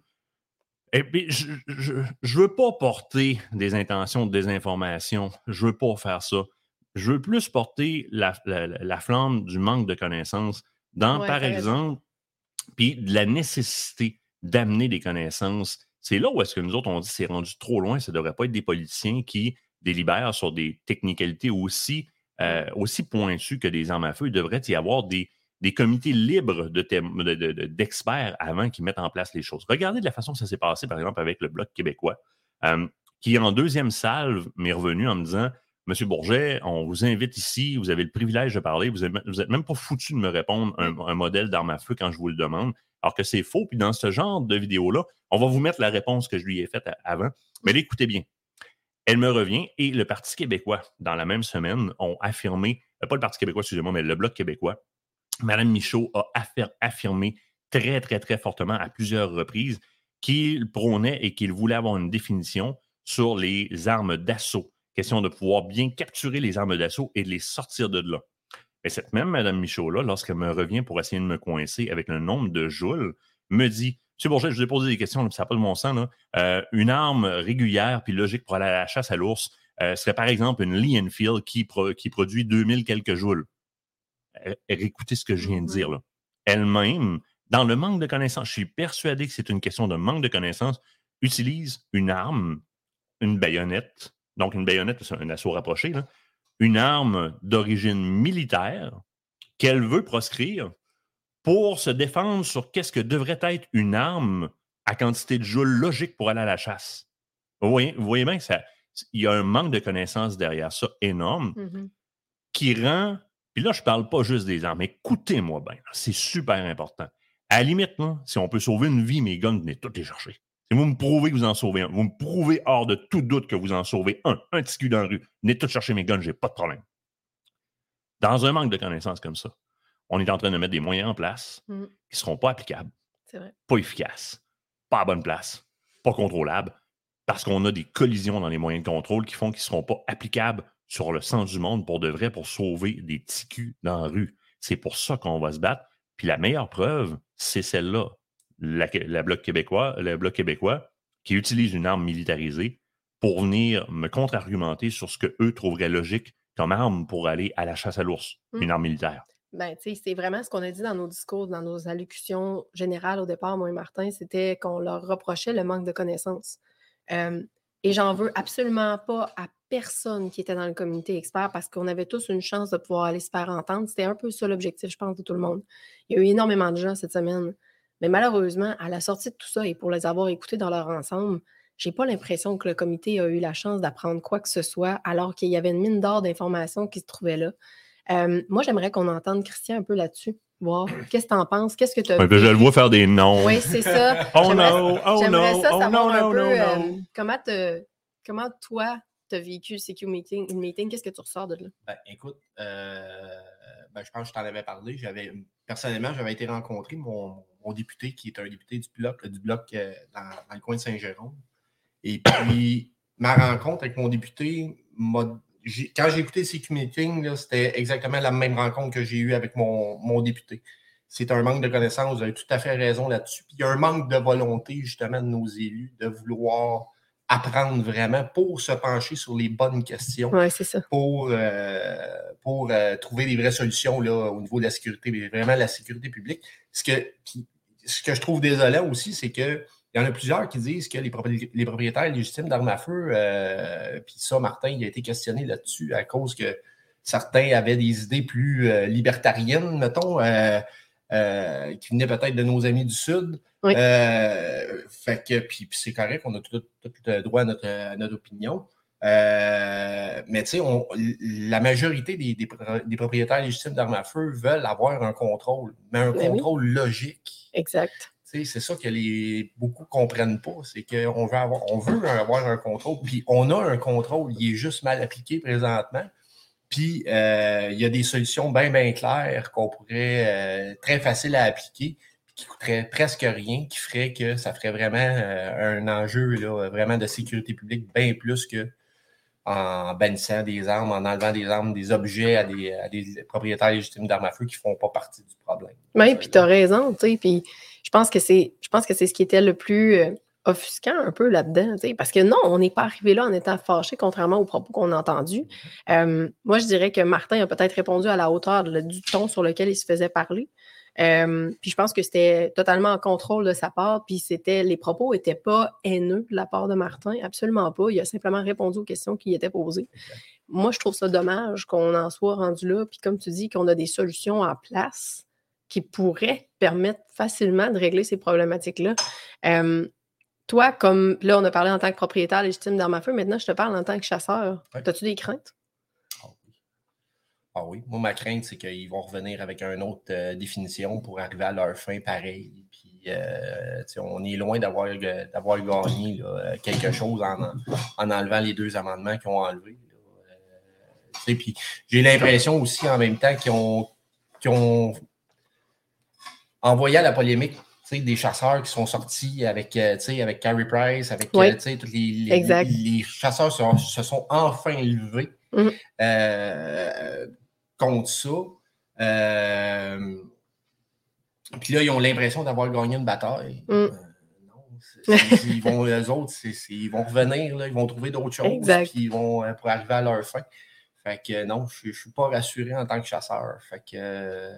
A: Et puis, je ne veux pas porter des intentions de désinformation. Je veux pas faire ça. Je veux plus porter la, la- la- la flamme du manque de connaissances dans,
B: Ouais,
A: par exemple, puis de la nécessité d'amener des connaissances. C'est là où est-ce que nous autres, on dit c'est rendu trop loin. Ça ne devrait pas être des politiciens qui délibèrent sur des technicalités aussi, euh, aussi pointues que des armes à feu. Il devrait y avoir des, des comités libres de thém- de- de- de- d'experts avant qu'ils mettent en place les choses. Regardez de la façon que ça s'est passé, par exemple, avec le Bloc québécois, euh, qui en deuxième salve m'est revenu en me disant Monsieur Bourget, on vous invite ici, vous avez le privilège de parler, vous n'êtes même pas foutu de me répondre un, un modèle d'arme à feu quand je vous le demande, alors que c'est faux. Puis dans ce genre de vidéo-là, on va vous mettre la réponse que je lui ai faite avant. Mais là, écoutez bien. Elle me revient et le Parti québécois, dans la même semaine, ont affirmé, euh, pas le Parti québécois, excusez-moi, mais le Bloc québécois, Mme Michaud a affir- affirmé très, très, très fortement à plusieurs reprises qu'il prônait et qu'il voulait avoir une définition sur les armes d'assaut. Question de pouvoir bien capturer les armes d'assaut et de les sortir de là. Mais cette même Mme Michaud-là, lorsqu'elle me revient pour essayer de me coincer avec le nombre de joules, me dit Monsieur Bourget, je vous ai posé des questions, ça n'a pas de mon sens. là. Euh, une arme régulière puis logique pour aller à la chasse à l'ours euh, serait par exemple une Lee Enfield qui, qui produit 2000 quelques joules. Euh, écoutez ce que je viens de dire. Elle-même, dans le manque de connaissances, je suis persuadé que c'est une question de manque de connaissances, utilise une arme, une baïonnette, donc une baïonnette, c'est un assaut rapproché, là, une arme d'origine militaire qu'elle veut proscrire pour se défendre sur qu'est-ce que devrait être une arme à quantité de joules logique pour aller à la chasse. Vous voyez, vous voyez bien que ça, il y a un manque de connaissances derrière ça énorme
B: Mhm.
A: qui rend. Puis là, je ne parle pas juste des armes. Écoutez-moi bien, c'est super important. À la limite, si on peut sauver une vie, mes guns, venez toutes les chercher. Si vous me prouvez que vous en sauvez un, vous me prouvez hors de tout doute que vous en sauvez un, un petit cul dans la rue, venez tous chercher mes guns, j'ai pas de problème. Dans un manque de connaissances comme ça, on est en train de mettre des moyens en place
B: Mm.
A: qui ne seront pas applicables,
B: C'est vrai.
A: pas efficaces, pas à bonne place, pas contrôlables, parce qu'on a des collisions dans les moyens de contrôle qui font qu'ils ne seront pas applicables sur le sens du monde pour de vrai pour sauver des petits culs dans la rue. C'est pour ça qu'on va se battre. Puis la meilleure preuve, c'est celle-là. La, la bloc québécois, le Bloc québécois qui utilise une arme militarisée pour venir me contre-argumenter sur ce que eux trouveraient logique comme arme pour aller à la chasse à l'ours,
B: Mm.
A: une arme militaire.
B: Ben, tu sais, c'est vraiment ce qu'on a dit dans nos discours, dans nos allocutions générales au départ, moi et Martin, c'était qu'on leur reprochait le manque de connaissances. Euh, et j'en veux absolument pas à personne qui était dans le comité expert parce qu'on avait tous une chance de pouvoir aller se faire entendre. C'était un peu ça l'objectif, je pense, de tout le monde. Il y a eu énormément de gens cette semaine. Mais malheureusement, à la sortie de tout ça et pour les avoir écoutés dans leur ensemble, j'ai pas l'impression que le comité a eu la chance d'apprendre quoi que ce soit alors qu'il y avait une mine d'or d'informations qui se trouvait là. Euh, moi, j'aimerais qu'on entende Christian un peu là-dessus. Voir qu'est-ce que tu en penses, qu'est-ce que tu as
A: Ouais, puis je le vois faire des noms.
B: Oui, c'est ça.
A: Oh
B: J'aimerais-
A: no, oh no,
B: ça
A: oh no,
B: un
A: no,
B: peu
A: no,
B: euh, comment, te- comment toi, tu as vécu le CQ meeting, une meeting, qu'est-ce que tu ressors de là?
C: Ben, écoute, euh, ben, je pense que je t'en avais parlé. J'avais, personnellement, j'avais été rencontrer mon, mon député, qui est un député du bloc, du bloc euh, dans, le coin de Saint-Jérôme. Et puis, ma rencontre avec mon député, quand j'ai écouté le CQ Meeting, là, c'était exactement la même rencontre que j'ai eue avec mon, mon député. C'est un manque de connaissances, vous avez tout à fait raison là-dessus. Puis il y a un manque de volonté, justement, de nos élus de vouloir apprendre vraiment pour se pencher sur les bonnes questions
B: ça.
C: pour, euh, pour euh, trouver des vraies solutions là, au niveau de la sécurité, mais vraiment la sécurité publique. Ce que, ce que je trouve désolant aussi, c'est que il y en a plusieurs qui disent que les, propri- les propriétaires légitimes d'armes à feu, euh, puis ça, Martin, il a été questionné là-dessus à cause que certains avaient des idées plus libertariennes, mettons, euh, qui venaient peut-être de nos amis du Sud.
B: Oui.
C: Euh, fait que, puis, puis c'est correct, on a tout, le droit à notre, à notre opinion. Euh, mais tu sais, la majorité des, des pro- des propriétaires légitimes d'armes à feu veulent avoir un contrôle, mais un
B: Ben oui.
C: contrôle logique.
B: Exact.
C: Tu sais, C'est ça que les, beaucoup ne comprennent pas, c'est qu'on veut avoir, on veut avoir un contrôle, puis on a un contrôle, il est juste mal appliqué présentement. Puis euh, il y a des solutions bien, bien claires qu'on pourrait, euh, très faciles à appliquer, qui coûteraient presque rien, qui ferait que ça ferait vraiment euh, un enjeu là, vraiment de sécurité publique, bien plus que en bannissant des armes, en enlevant des armes, des objets à des, propriétaires légitimes d'armes à feu qui ne font pas partie du problème.
B: Oui, puis tu as raison, tu sais. Puis je pense que c'est je pense que c'est ce qui était le plus offusquant un peu là-dedans. Parce que non, on n'est pas arrivé là en étant fâché, contrairement aux propos qu'on a entendus. Euh, moi, je dirais que Martin a peut-être répondu à la hauteur du ton sur lequel il se faisait parler. Euh, puis je pense que c'était totalement en contrôle de sa part, puis c'était les propos n'étaient pas haineux de la part de Martin, absolument pas. Il a simplement répondu aux questions qui étaient posées. Moi, je trouve ça dommage qu'on en soit rendu là, puis comme tu dis, qu'on a des solutions en place qui pourraient permettre facilement de régler ces problématiques-là. Euh, toi, comme là, on a parlé en tant que propriétaire légitime d'armes à feu, maintenant je te parle en tant que chasseur.
C: Ouais.
B: As-tu des craintes?
C: Ah oui. Ah oui. Moi, ma crainte, c'est qu'ils vont revenir avec une autre euh, définition pour arriver à leur fin pareil. Puis, euh, on est loin d'avoir euh, d'avoir gagné là, quelque chose en, en enlevant les deux amendements qu'ils ont enlevés. Euh, puis j'ai l'impression aussi en même temps qu'ils ont, qu'ils ont envoyé à la polémique des chasseurs qui sont sortis avec, euh, avec Carrie Price, avec
B: Oui.
C: euh, tous les, les- les chasseurs se, se sont enfin levés
B: Mhm.
C: euh, contre ça. Euh, puis là, ils ont l'impression d'avoir gagné une bataille.
B: Mm.
C: Euh, non, ils vont, eux autres, ils vont revenir, là, ils vont trouver d'autres choses, puis ils vont pour arriver à leur fin. Fait que non, je ne suis pas rassuré en tant que chasseur. Fait que.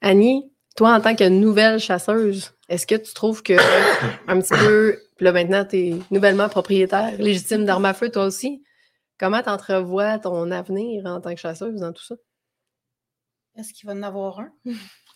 B: Annie, toi, en tant que nouvelle chasseuse, est-ce que tu trouves que un petit peu, puis là maintenant, tu es nouvellement propriétaire légitime d'armes à feu, toi aussi? Comment tu entrevois ton avenir en tant que chasseuse dans tout ça?
E: Est-ce qu'il va en avoir un?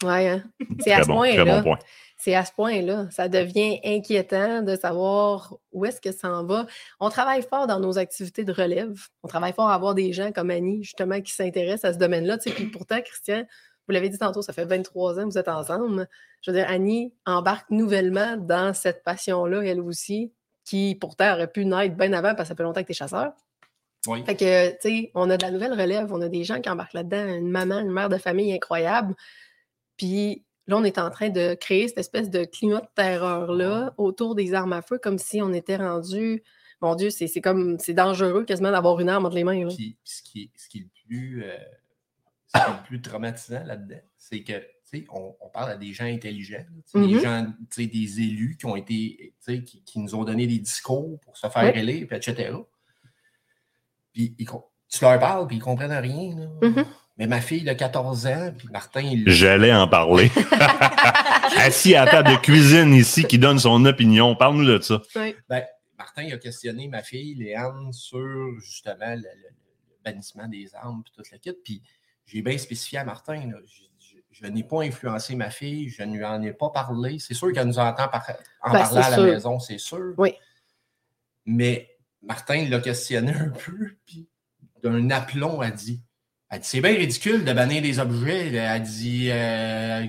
B: Ouais, hein? C'est à ce
A: bon,
B: point-là.
A: bon point.
B: C'est à ce point-là. Ça devient inquiétant de savoir où est-ce que ça en va. On travaille fort dans nos activités de relève. On travaille fort à avoir des gens comme Annie, justement, qui s'intéressent à ce domaine-là. Tu sais, Puis pourtant, Christian, vous l'avez dit tantôt, ça fait 23 ans que vous êtes ensemble. Je veux dire, Annie embarque nouvellement dans cette passion-là, elle aussi, qui pourtant aurait pu naître bien avant parce que ça fait longtemps que tu es chasseur.
C: Oui.
B: Fait que, tu sais, on a de la nouvelle relève, on a des gens qui embarquent là-dedans, une maman, une mère de famille incroyable. Puis là, on est en train de créer cette espèce de climat de terreur-là autour des armes à feu, comme si on était rendu. Mon Dieu, c'est comme. C'est dangereux quasiment d'avoir une arme entre les mains. là.
C: Puis, ce, qui est, ce qui est le plus, euh, ce qui est le plus traumatisant là-dedans, c'est que tu sais, on, on parle à des gens intelligents, sais,
B: Mhm.
C: des gens, tu sais, des élus qui ont été, tu sais, qui, qui nous ont donné des discours pour se faire
B: Oui.
C: élire, puis etc. Puis ils tu leur parles, puis ils comprennent rien. là.
B: Mhm.
C: Mais ma fille a 14 ans, puis Martin, il.
A: J'allais en parler. Assis à la table de cuisine ici, qui donne son opinion. Parle-nous de ça.
B: Oui.
C: Ben, Martin il a questionné ma fille, Léane, sur justement le, le- le bannissement des armes puis tout le kit. Puis j'ai bien spécifié à Martin, là, je, je- je n'ai pas influencé ma fille, je ne lui en ai pas parlé. C'est sûr qu'elle nous entend par- en
B: Ben,
C: parler à la
B: sûr.
C: maison, c'est sûr.
B: Oui.
C: Mais Martin l'a questionné un peu, puis d'un aplomb, elle dit. Elle dit, c'est bien ridicule de bannir des objets, elle dit, euh,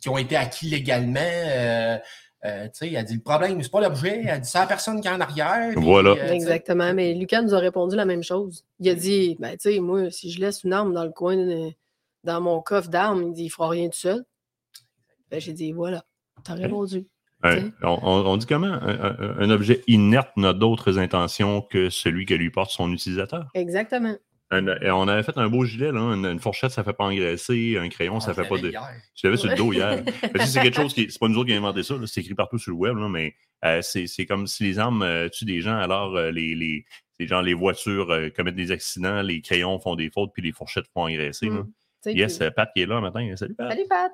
C: qui ont été acquis légalement. euh, euh, tu sais, elle dit, le problème, c'est pas l'objet, elle dit, c'est la personne qui est en arrière. puis,
A: Voilà.
C: euh.
B: Exactement. Mais Lucas nous a répondu la même chose. Il a dit ben, tu sais, moi, si je laisse une arme dans le coin, de- dans mon coffre d'armes, il dit il fera rien tout seul. Ben, j'ai dit voilà, t'as répondu.
A: Un-
B: Ok.
A: on, dit comment? Un, un- un objet inerte n'a d'autres intentions que celui que lui porte son utilisateur.
B: Exactement.
A: Un- on avait fait un beau gilet, là. Une, une fourchette, ça fait pas engraisser. Un crayon,
C: On
A: ça fait pas de.
C: hier.
A: Je l'avais sur le dos hier. Que c'est quelque chose qui. C'est pas nous autres qui avons inventé ça, c'est écrit partout sur le web, là, mais euh, c'est comme si les armes euh, tuent des gens, alors euh, les, genre les voitures commettent des accidents, les crayons font des fautes, puis les fourchettes font engraisser. là.
B: Mm. Sais,
A: Yes, Pat qui est là matin. Salut Pat.
B: Salut Pat.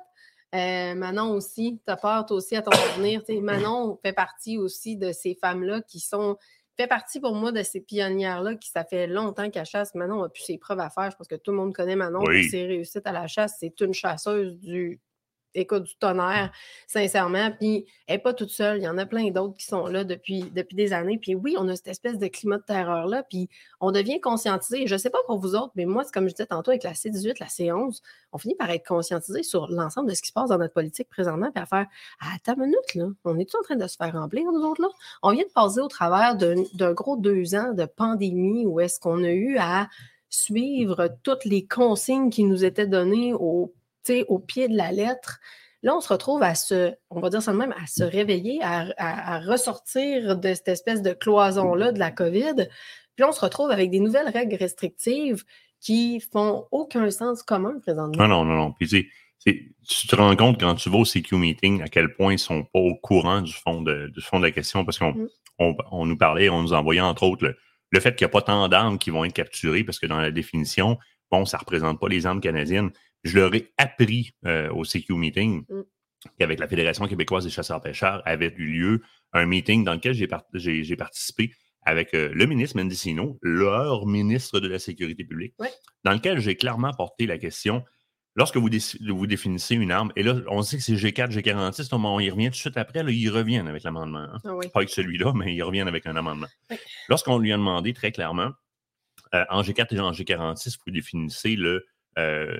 B: Manon aussi, t'as peur toi aussi à ton avenir. Manon fait partie aussi de ces femmes-là qui sont. Fait partie pour moi de ces pionnières-là qui ça fait longtemps qu'elle chasse. Manon a plus ses preuves à faire. Je pense que tout le monde connaît Manon
A: Oui.
B: ses réussites à la chasse. C'est une chasseuse du. Écoute, du tonnerre, sincèrement. Puis, elle n'est pas toute seule. Il y en a plein d'autres qui sont là depuis, depuis des années. Puis, oui, on a cette espèce de climat de terreur-là. Puis, on devient conscientisé. Je ne sais pas pour vous autres, mais moi, c'est comme je disais tantôt avec la C18, la C11, on finit par être conscientisé sur l'ensemble de ce qui se passe dans notre politique présentement, puis à faire Ah, attends une minute, là, on est en train de se faire remplir, nous autres, là? On vient de passer au travers d'un gros deux ans de pandémie où est-ce qu'on a eu à suivre toutes les consignes qui nous étaient données au, au pied de la lettre. Là, on se retrouve à se, on va dire ça de même, à se réveiller, à, à- à ressortir de cette espèce de cloison-là de la COVID. Puis on se retrouve avec des nouvelles règles restrictives qui font aucun sens commun présentement.
A: Non, non, non, non. Puis, tu sais, c'est- tu te rends compte quand tu vas au CQ meeting à quel point ils sont pas au courant du fond de, du fond de la question parce qu'on
B: Mm.
A: on, on nous parlait, on nous envoyait entre autres le, le fait qu'il n'y a pas tant d'armes qui vont être capturées parce que dans la définition, bon, ça ne représente pas les armes canadiennes. Je leur ai appris euh, au CQ meeting
B: Mm.
A: qu'avec la Fédération québécoise des chasseurs-pêcheurs avait eu lieu un meeting dans lequel j'ai par- j'ai- j'ai participé avec euh, le ministre Mendicino, leur ministre de la Sécurité publique,
B: Ouais.
A: dans lequel j'ai clairement porté la question lorsque vous, définissez une arme, et là, on sait que c'est G4, G46, mais on y revient tout de suite après, là, ils reviennent avec l'amendement. hein.
B: Ah oui.
A: Pas avec celui-là, mais ils reviennent avec un amendement. Lorsqu'on lui a demandé très clairement, euh, en G4 et en G46, vous définissez le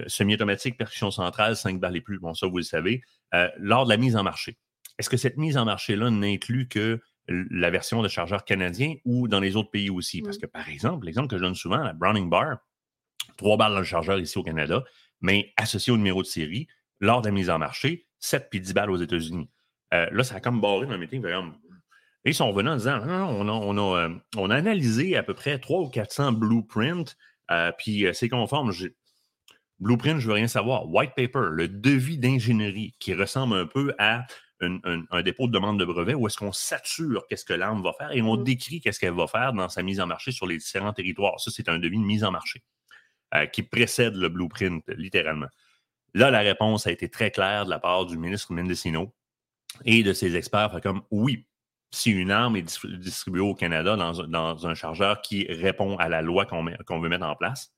A: semi-automatique, percussion centrale, 5 balles et plus, bon, ça, vous le savez, euh, lors de la mise en marché. Est-ce que cette mise en marché-là n'inclut que la version de chargeur canadien ou dans les autres pays aussi? Parce
B: Mm.
A: que, par exemple, l'exemple que je donne souvent, la Browning Bar, 3 balles dans le chargeur ici au Canada, mais associé au numéro de série, lors de la mise en marché, 7 puis 10 balles aux États-Unis. Euh, là, ça a comme barré dans le meeting. fait comme- Et ils sont revenus en disant non, non, on, a, on, a, euh, on a analysé à peu près 300 ou 400 blueprints, euh, puis euh, c'est conforme. Blueprint, je veux rien savoir. White paper, le devis d'ingénierie qui ressemble un peu à un, dépôt de demande de brevet où est-ce qu'on sature qu'est-ce que l'arme va faire et on
B: Mm.
A: décrit qu'est-ce qu'elle va faire dans sa mise en marché sur les différents territoires. Ça, c'est un devis de mise en marché euh, qui précède le blueprint, littéralement. Là, la réponse a été très claire de la part du ministre Mendicino et de ses experts. Fait comme oui, si une arme est dis- distribuée au Canada dans un, dans un chargeur qui répond à la loi qu'on veut mettre en place,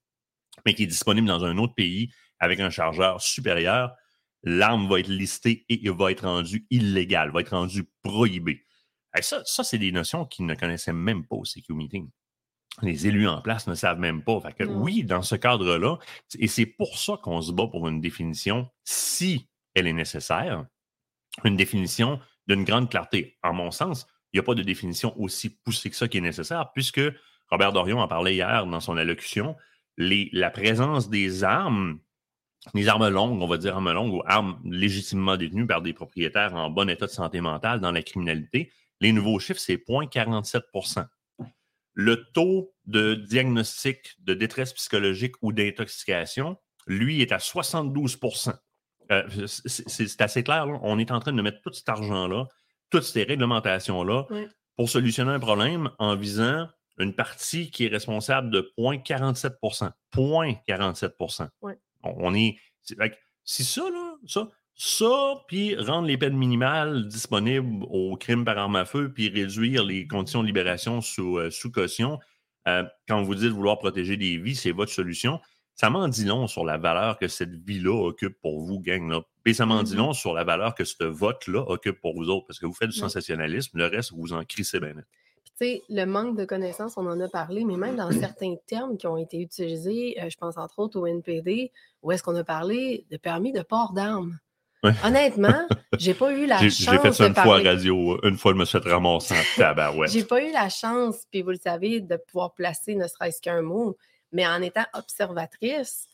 A: mais qui est disponible dans un autre pays avec un chargeur supérieur, l'arme va être listée et va être rendue illégale, va être rendue prohibée. Et ça, ça c'est des notions qu'ils ne connaissaient même pas au CQ Meeting. Les élus en place ne savent même pas. Fait que oui, dans ce cadre-là, et c'est pour ça qu'on se bat pour une définition, si elle est nécessaire, une définition d'une grande clarté. En mon sens, il n'y a pas de définition aussi poussée que ça qui est nécessaire, puisque Robert Dorion en parlait hier dans son allocution, les- la présence des armes, les armes longues, on va dire armes longues ou armes légitimement détenues par des propriétaires en bon état de santé mentale dans la criminalité, les nouveaux chiffres, c'est 0,47% Le taux de diagnostic de détresse psychologique ou d'intoxication, lui, est à 72 euh, c'est- assez clair. là. On est en train de mettre tout cet argent-là, toutes ces réglementations-là
B: Oui.
A: pour solutionner un problème en visant une partie qui est responsable de 0,47 0,47
B: Oui.
A: On, on est. c'est- fait que Si ça, là, ça, ça, puis rendre les peines minimales disponibles aux crimes par arme à feu, puis réduire les conditions de libération sous, euh, sous caution, euh, quand vous dites vouloir protéger des vies, c'est votre solution. Ça m'en dit long sur la valeur que cette vie-là occupe pour vous, gang. Là. Et ça m'en dit
B: Mhm.
A: long sur la valeur que ce vote-là occupe pour vous autres, parce que vous faites du
B: Ouais.
A: sensationnalisme, le reste, vous en crissez bien net.
B: Sais, le manque de connaissances, on en a parlé, mais même dans certains termes qui ont été utilisés, euh, je pense entre autres au NPD, où est-ce qu'on a parlé de permis de port d'armes?
A: Ouais.
B: Honnêtement, j'ai pas eu la chance
A: j'ai fait ça
B: de
A: une fois à radio. Une fois, je me suis fait ramasser en tabarouette.
B: J'ai pas eu la chance, puis vous le savez, de pouvoir placer ne serait-ce qu'un mot, mais en étant observatrice,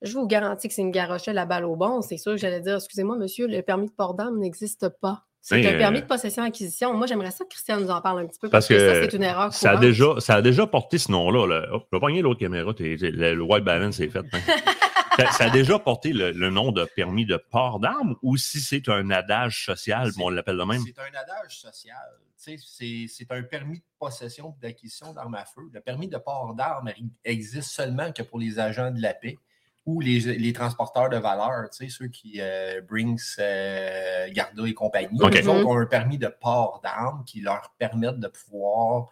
B: je vous garantis que c'est une garochée la balle au bon. C'est sûr que j'allais dire, excusez-moi, monsieur, le permis de port d'armes n'existe pas. C'est un permis
A: euh,
B: de possession-acquisition. Moi, j'aimerais ça que Christian nous en parle un petit peu,
A: Parce
B: parce, que, ça, c'est une erreur
A: Ça a, déjà, ça a déjà porté ce nom-là. Là. Hop, je vais pogner l'autre caméra. t'es- t'es- le, le white balance est fait. hein. ça, ça a déjà porté le, le nom de permis de port d'armes ou si c'est un adage social,
C: C'est-
A: on l'appelle de même?
C: C'est un adage social. C'est c'est un permis de possession et d'acquisition d'armes à feu. Le permis de port d'armes existe seulement que pour les agents de la paix ou les, les transporteurs de valeur, tu sais, ceux qui euh, Brinks, euh, Garda et compagnie.
A: OK.
C: Eux autres ont un permis de port d'armes qui leur permettent de pouvoir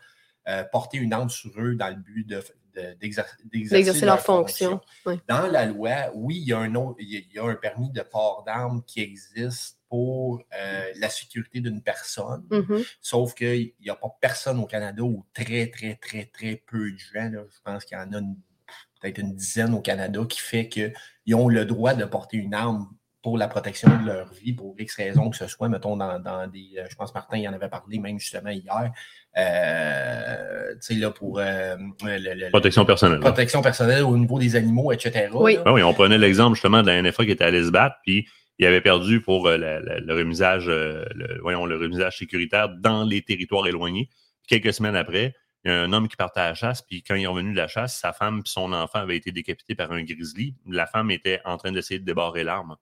C: euh, porter une arme sur eux dans le but de- de- d'exer- d'exercer
B: D'exercer leur fonction. Oui.
C: Dans la loi, oui, il y a un, autre- il y a- il y a un permis de port d'armes qui existe pour euh, la sécurité d'une personne.
B: Mhm.
C: Sauf qu'il n'y a pas personne au Canada ou très, très, très, très peu de gens. là. je pense qu'il y en a une- peut-être une dizaine au Canada qui fait qu'ils ont le droit de porter une arme pour la protection de leur vie, pour X raison que ce soit, mettons, dans, dans des. euh, Je pense que Martin y en avait parlé même justement hier. Euh, tu sais, là, pour euh, le- le-
A: Protection personnelle. là.
C: protection personnelle au niveau des animaux, etc.
B: Oui.
A: Ah oui, on prenait l'exemple justement de la NFA qui était allée se battre, puis il avait perdu pour euh, la- la- le, remisage, euh, le, voyons, le remisage sécuritaire dans les territoires éloignés. Quelques semaines après, il y a un homme qui partait à la chasse, puis quand il est revenu de la chasse, sa femme et son enfant avaient été décapités par un grizzly. La femme était en train d'essayer de débarrer l'arme.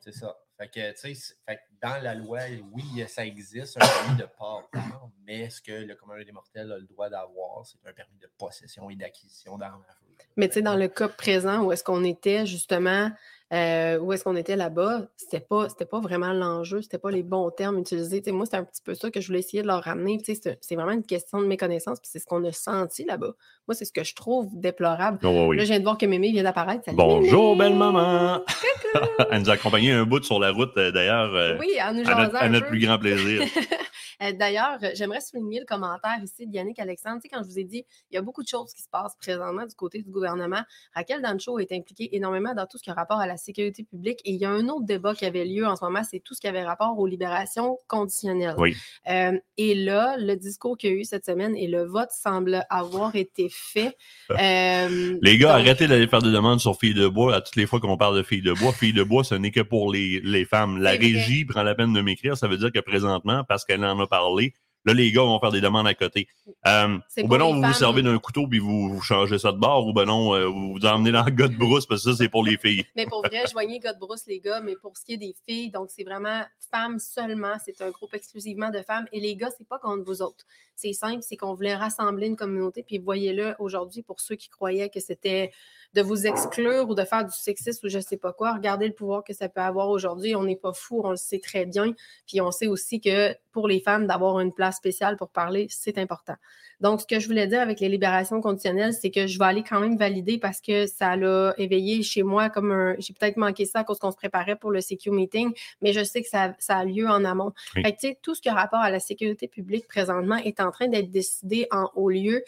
C: C'est ça. Fait que, tu sais, c'est- fait que dans la loi, oui, ça existe, un permis de port d'armes, mais ce que le commun des mortels a le droit d'avoir, c'est un permis de possession et d'acquisition d'armes à feu.
B: Mais tu sais, dans le cas présent, où est-ce qu'on était justement, euh, où est-ce qu'on était là-bas, c'était pas, c'était pas vraiment l'enjeu, c'était pas les bons termes utilisés. Moi, c'est un petit peu ça que je voulais essayer de leur ramener. C'est, c'est vraiment une question de méconnaissance, puis c'est ce qu'on a senti là-bas. Moi, c'est ce que je trouve déplorable.
A: Oh, oui.
B: Là, je viens de voir que Mémé vient d'apparaître. Salut,
A: Bonjour,
B: Mémé!
A: belle maman! Elle nous a accompagné un bout sur la route, euh, d'ailleurs, euh,
B: Oui, en nous
A: à notre, à notre plus grand plaisir.
B: Euh, D'ailleurs, euh, j'aimerais souligner le commentaire ici de Yannick Alexandre. Tu sais, quand je vous ai dit, il y a beaucoup de choses qui se passent présentement du côté du gouvernement. Raquel Dancho est impliquée énormément dans tout ce qui a rapport à la sécurité publique. Et il y a un autre débat qui avait lieu en ce moment, c'est tout ce qui avait rapport aux libérations conditionnelles.
A: Oui.
B: Euh, et là, le discours qu'il y a eu cette semaine et le vote semble avoir été fait. Euh,
A: Les gars,
B: donc-
A: arrêtez d'aller faire des demandes sur filles de bois à toutes les fois qu'on parle de filles de bois. Filles de bois, ce n'est que pour les, les femmes. La régie prend la peine de m'écrire. Ça veut dire que présentement, parce qu'elle en a parlé, là, les gars vont faire des demandes à côté. Euh, ou ben non, vous vous servez d'un couteau puis vous, vous changez ça de bord, ou ben non, euh, vous vous emmenez dans le gars de brousse parce que ça, c'est pour les filles.
B: Mais pour vrai, joignez God Brousse, les gars, mais pour ce qui est des filles, donc c'est vraiment femmes seulement. C'est un groupe exclusivement de femmes. Et les gars, c'est pas contre vous autres. C'est simple, c'est qu'on voulait rassembler une communauté. Puis voyez-le aujourd'hui pour ceux qui croyaient que c'était de vous exclure ou de faire du sexisme ou je sais pas quoi. Regardez le pouvoir que ça peut avoir aujourd'hui. On n'est pas fou, on le sait très bien. Puis on sait aussi que pour les femmes, d'avoir une place spéciale pour parler, c'est important. Donc, ce que je voulais dire avec les libérations conditionnelles, c'est que je vais aller quand même valider parce que ça l'a éveillé chez moi comme un. J'ai peut-être manqué ça à cause qu'on se préparait pour le CQ meeting, mais je sais que ça, ça a lieu en amont.
A: Oui.
B: Fait que, tu sais, tout ce qui a rapport à la sécurité publique présentement est en train d'être décidé en haut lieu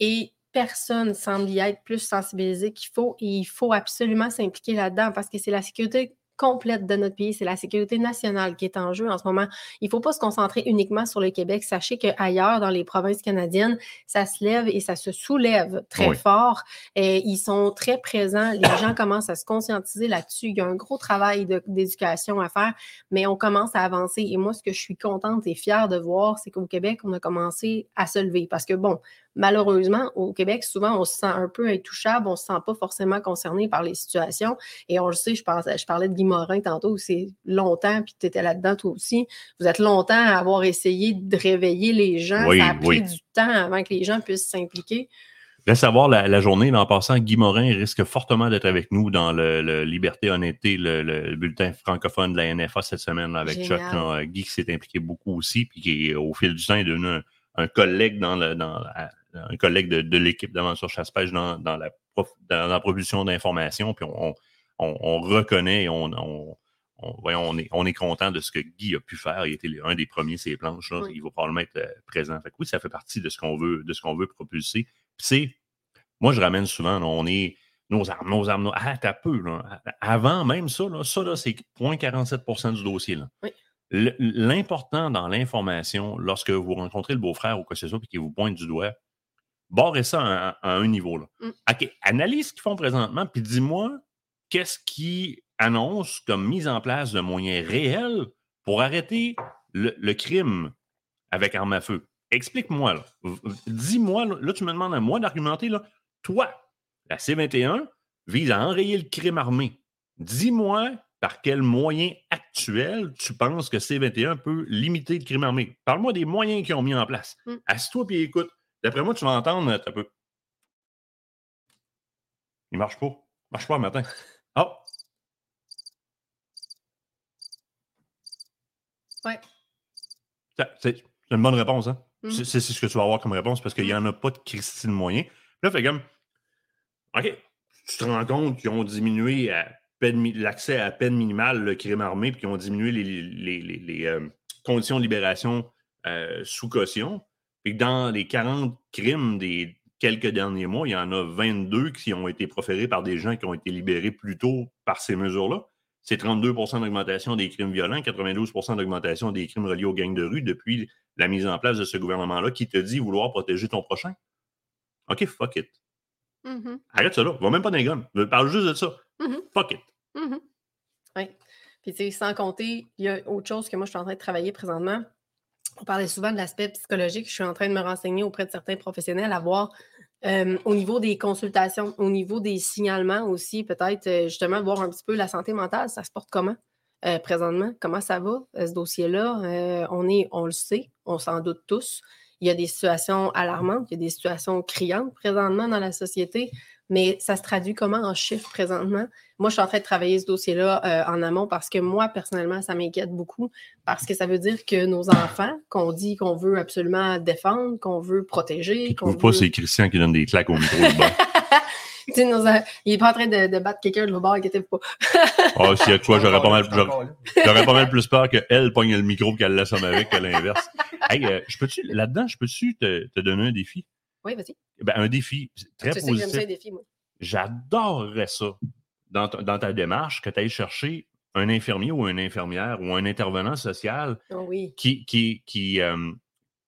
B: et personne semble y être plus sensibilisé qu'il faut et il faut absolument s'impliquer là-dedans parce que c'est la sécurité complète de notre pays, c'est la sécurité nationale qui est en jeu en ce moment. Il ne faut pas se concentrer uniquement sur le Québec. Sachez qu'ailleurs, dans les provinces canadiennes, ça se lève et ça se soulève très
A: Oui.
B: fort. Et ils sont très présents. Les gens commencent à se conscientiser là-dessus. Il y a un gros travail d'éducation à faire, mais on commence à avancer. Et moi, ce que je suis contente et fière de voir, c'est qu'au Québec, on a commencé à se lever. Parce que, bon, malheureusement, au Québec, souvent, on se sent un peu intouchable, on ne se sent pas forcément concerné par les situations. Et on le sait, je, pensais, je parlais de Guy Morin tantôt, c'est longtemps, puis tu étais là-dedans toi aussi. Vous êtes longtemps à avoir essayé de réveiller les gens.
A: Oui,
B: Ça a pris
A: oui.
B: du temps avant que les gens puissent s'impliquer.
A: Reste à voir la, la journée. là, en passant, Guy Morin risque fortement d'être avec nous dans le, le Liberté, Honnêteté, le, le bulletin francophone de la NFA cette semaine là, avec
B: Génial.
A: Chuck. là. Euh, Guy qui s'est impliqué beaucoup aussi, puis qui, au fil du temps, est devenu un, un collègue dans le, dans la- un collègue de, de l'équipe d'Aventure Chasse-Pêche dans, dans, la dans la propulsion d'informations. Puis on, on, on reconnaît et on, on, on- voyons, on, est, on est content de ce que Guy a pu faire. Il était un des premiers les planches. là.
B: Oui.
A: Il va probablement être euh, présent. Fait que oui, ça fait partie de ce qu'on veut, de ce qu'on veut propulser. C'est, moi, je ramène souvent, là, on est nos armes, nos armes, nos- ah, t'as peu, là. Avant même ça, là, ça, là, c'est 0,47% du dossier, là.
B: Oui.
A: L'important dans l'information, lorsque vous rencontrez le beau-frère ou quoi que ce soit, puis qu'il vous pointe du doigt, barrez ça à, à un niveau, là.
B: Mm.
A: OK, analyse ce qu'ils font présentement, puis dis-moi qu'est-ce qui annonce comme mise en place de moyens réels pour arrêter le, le crime avec arme à feu? Explique-moi, là. Dis-moi, là, là, tu me demandes à moi d'argumenter, là. Toi, la C-21 vise à enrayer le crime armé. Dis-moi par quel moyen actuel tu penses que C-21 peut limiter le crime armé. Parle-moi des moyens qu'ils ont mis en place.
B: Mm.
A: Assis-toi et écoute. D'après moi, tu vas entendre un peu. Il marche pas. Il marche pas le matin. Oh!
B: Ouais.
A: C'est une bonne réponse, hein?
B: Mhm.
A: C'est c'est ce que tu vas avoir comme réponse parce qu'il n'y en a pas de Christine moyen. Là, fait comme OK, tu te rends compte qu'ils ont diminué l'accès à peine minimale le crime armé, puis qu'ils ont diminué les, les- les- les, euh, conditions de libération euh, sous caution. Puis dans les 40 crimes des quelques derniers mois, il y en a 22 qui ont été proférés par des gens qui ont été libérés plus tôt par ces mesures-là. C'est 32% d'augmentation des crimes violents, 92% d'augmentation des crimes reliés aux gangs de rue depuis la mise en place de ce gouvernement-là qui te dit vouloir protéger ton prochain. OK, fuck it.
B: Mhm,
A: Arrête ça là. Va même pas gun. Je parle juste de ça.
B: mhm,
A: Fuck it.
B: mhm. Oui. Puis, tu sais, sans compter, il y a autre chose que moi, je suis en train de travailler présentement. On parlait souvent de l'aspect psychologique. Je suis en train de me renseigner auprès de certains professionnels à voir euh, au niveau des consultations, au niveau des signalements aussi, peut-être euh, justement voir un petit peu la santé mentale, ça se porte comment euh, présentement, comment ça va, ce dossier-là? On, est, on le sait, on s'en doute tous. Il y a des situations alarmantes, il y a des situations criantes présentement dans la société, mais ça se traduit comment en chiffres présentement? Moi, je suis en train de travailler ce dossier-là euh, en amont parce que moi, personnellement, ça m'inquiète beaucoup parce que ça veut dire que nos enfants, qu'on dit qu'on veut absolument défendre, qu'on veut protéger, qu'on
A: trouve pas,
B: veut...
A: c'est Christian qui donne des claques au micro
B: nos en- Il n'est pas en train de, de battre quelqu'un de l'autre bord, inquiétez-vous pas.
A: Ah, s'il y a de quoi, j'aurais pas mal, j'aurais- pas mal plus peur qu'elle pogne le micro et qu'elle laisse homme avec que l'inverse. Hey, euh, je peux-tu, là-dedans, je peux-tu te, te donner un défi?
B: Oui, vas-y.
A: Ben, un défi très
B: Tu sais que j'aime ça,
A: positif.
B: moi.
A: J'adorerais ça dans, ta- dans ta démarche que tu ailles chercher un infirmier ou une infirmière ou un intervenant social
B: Oh oui.
A: qui, qui, qui, euh,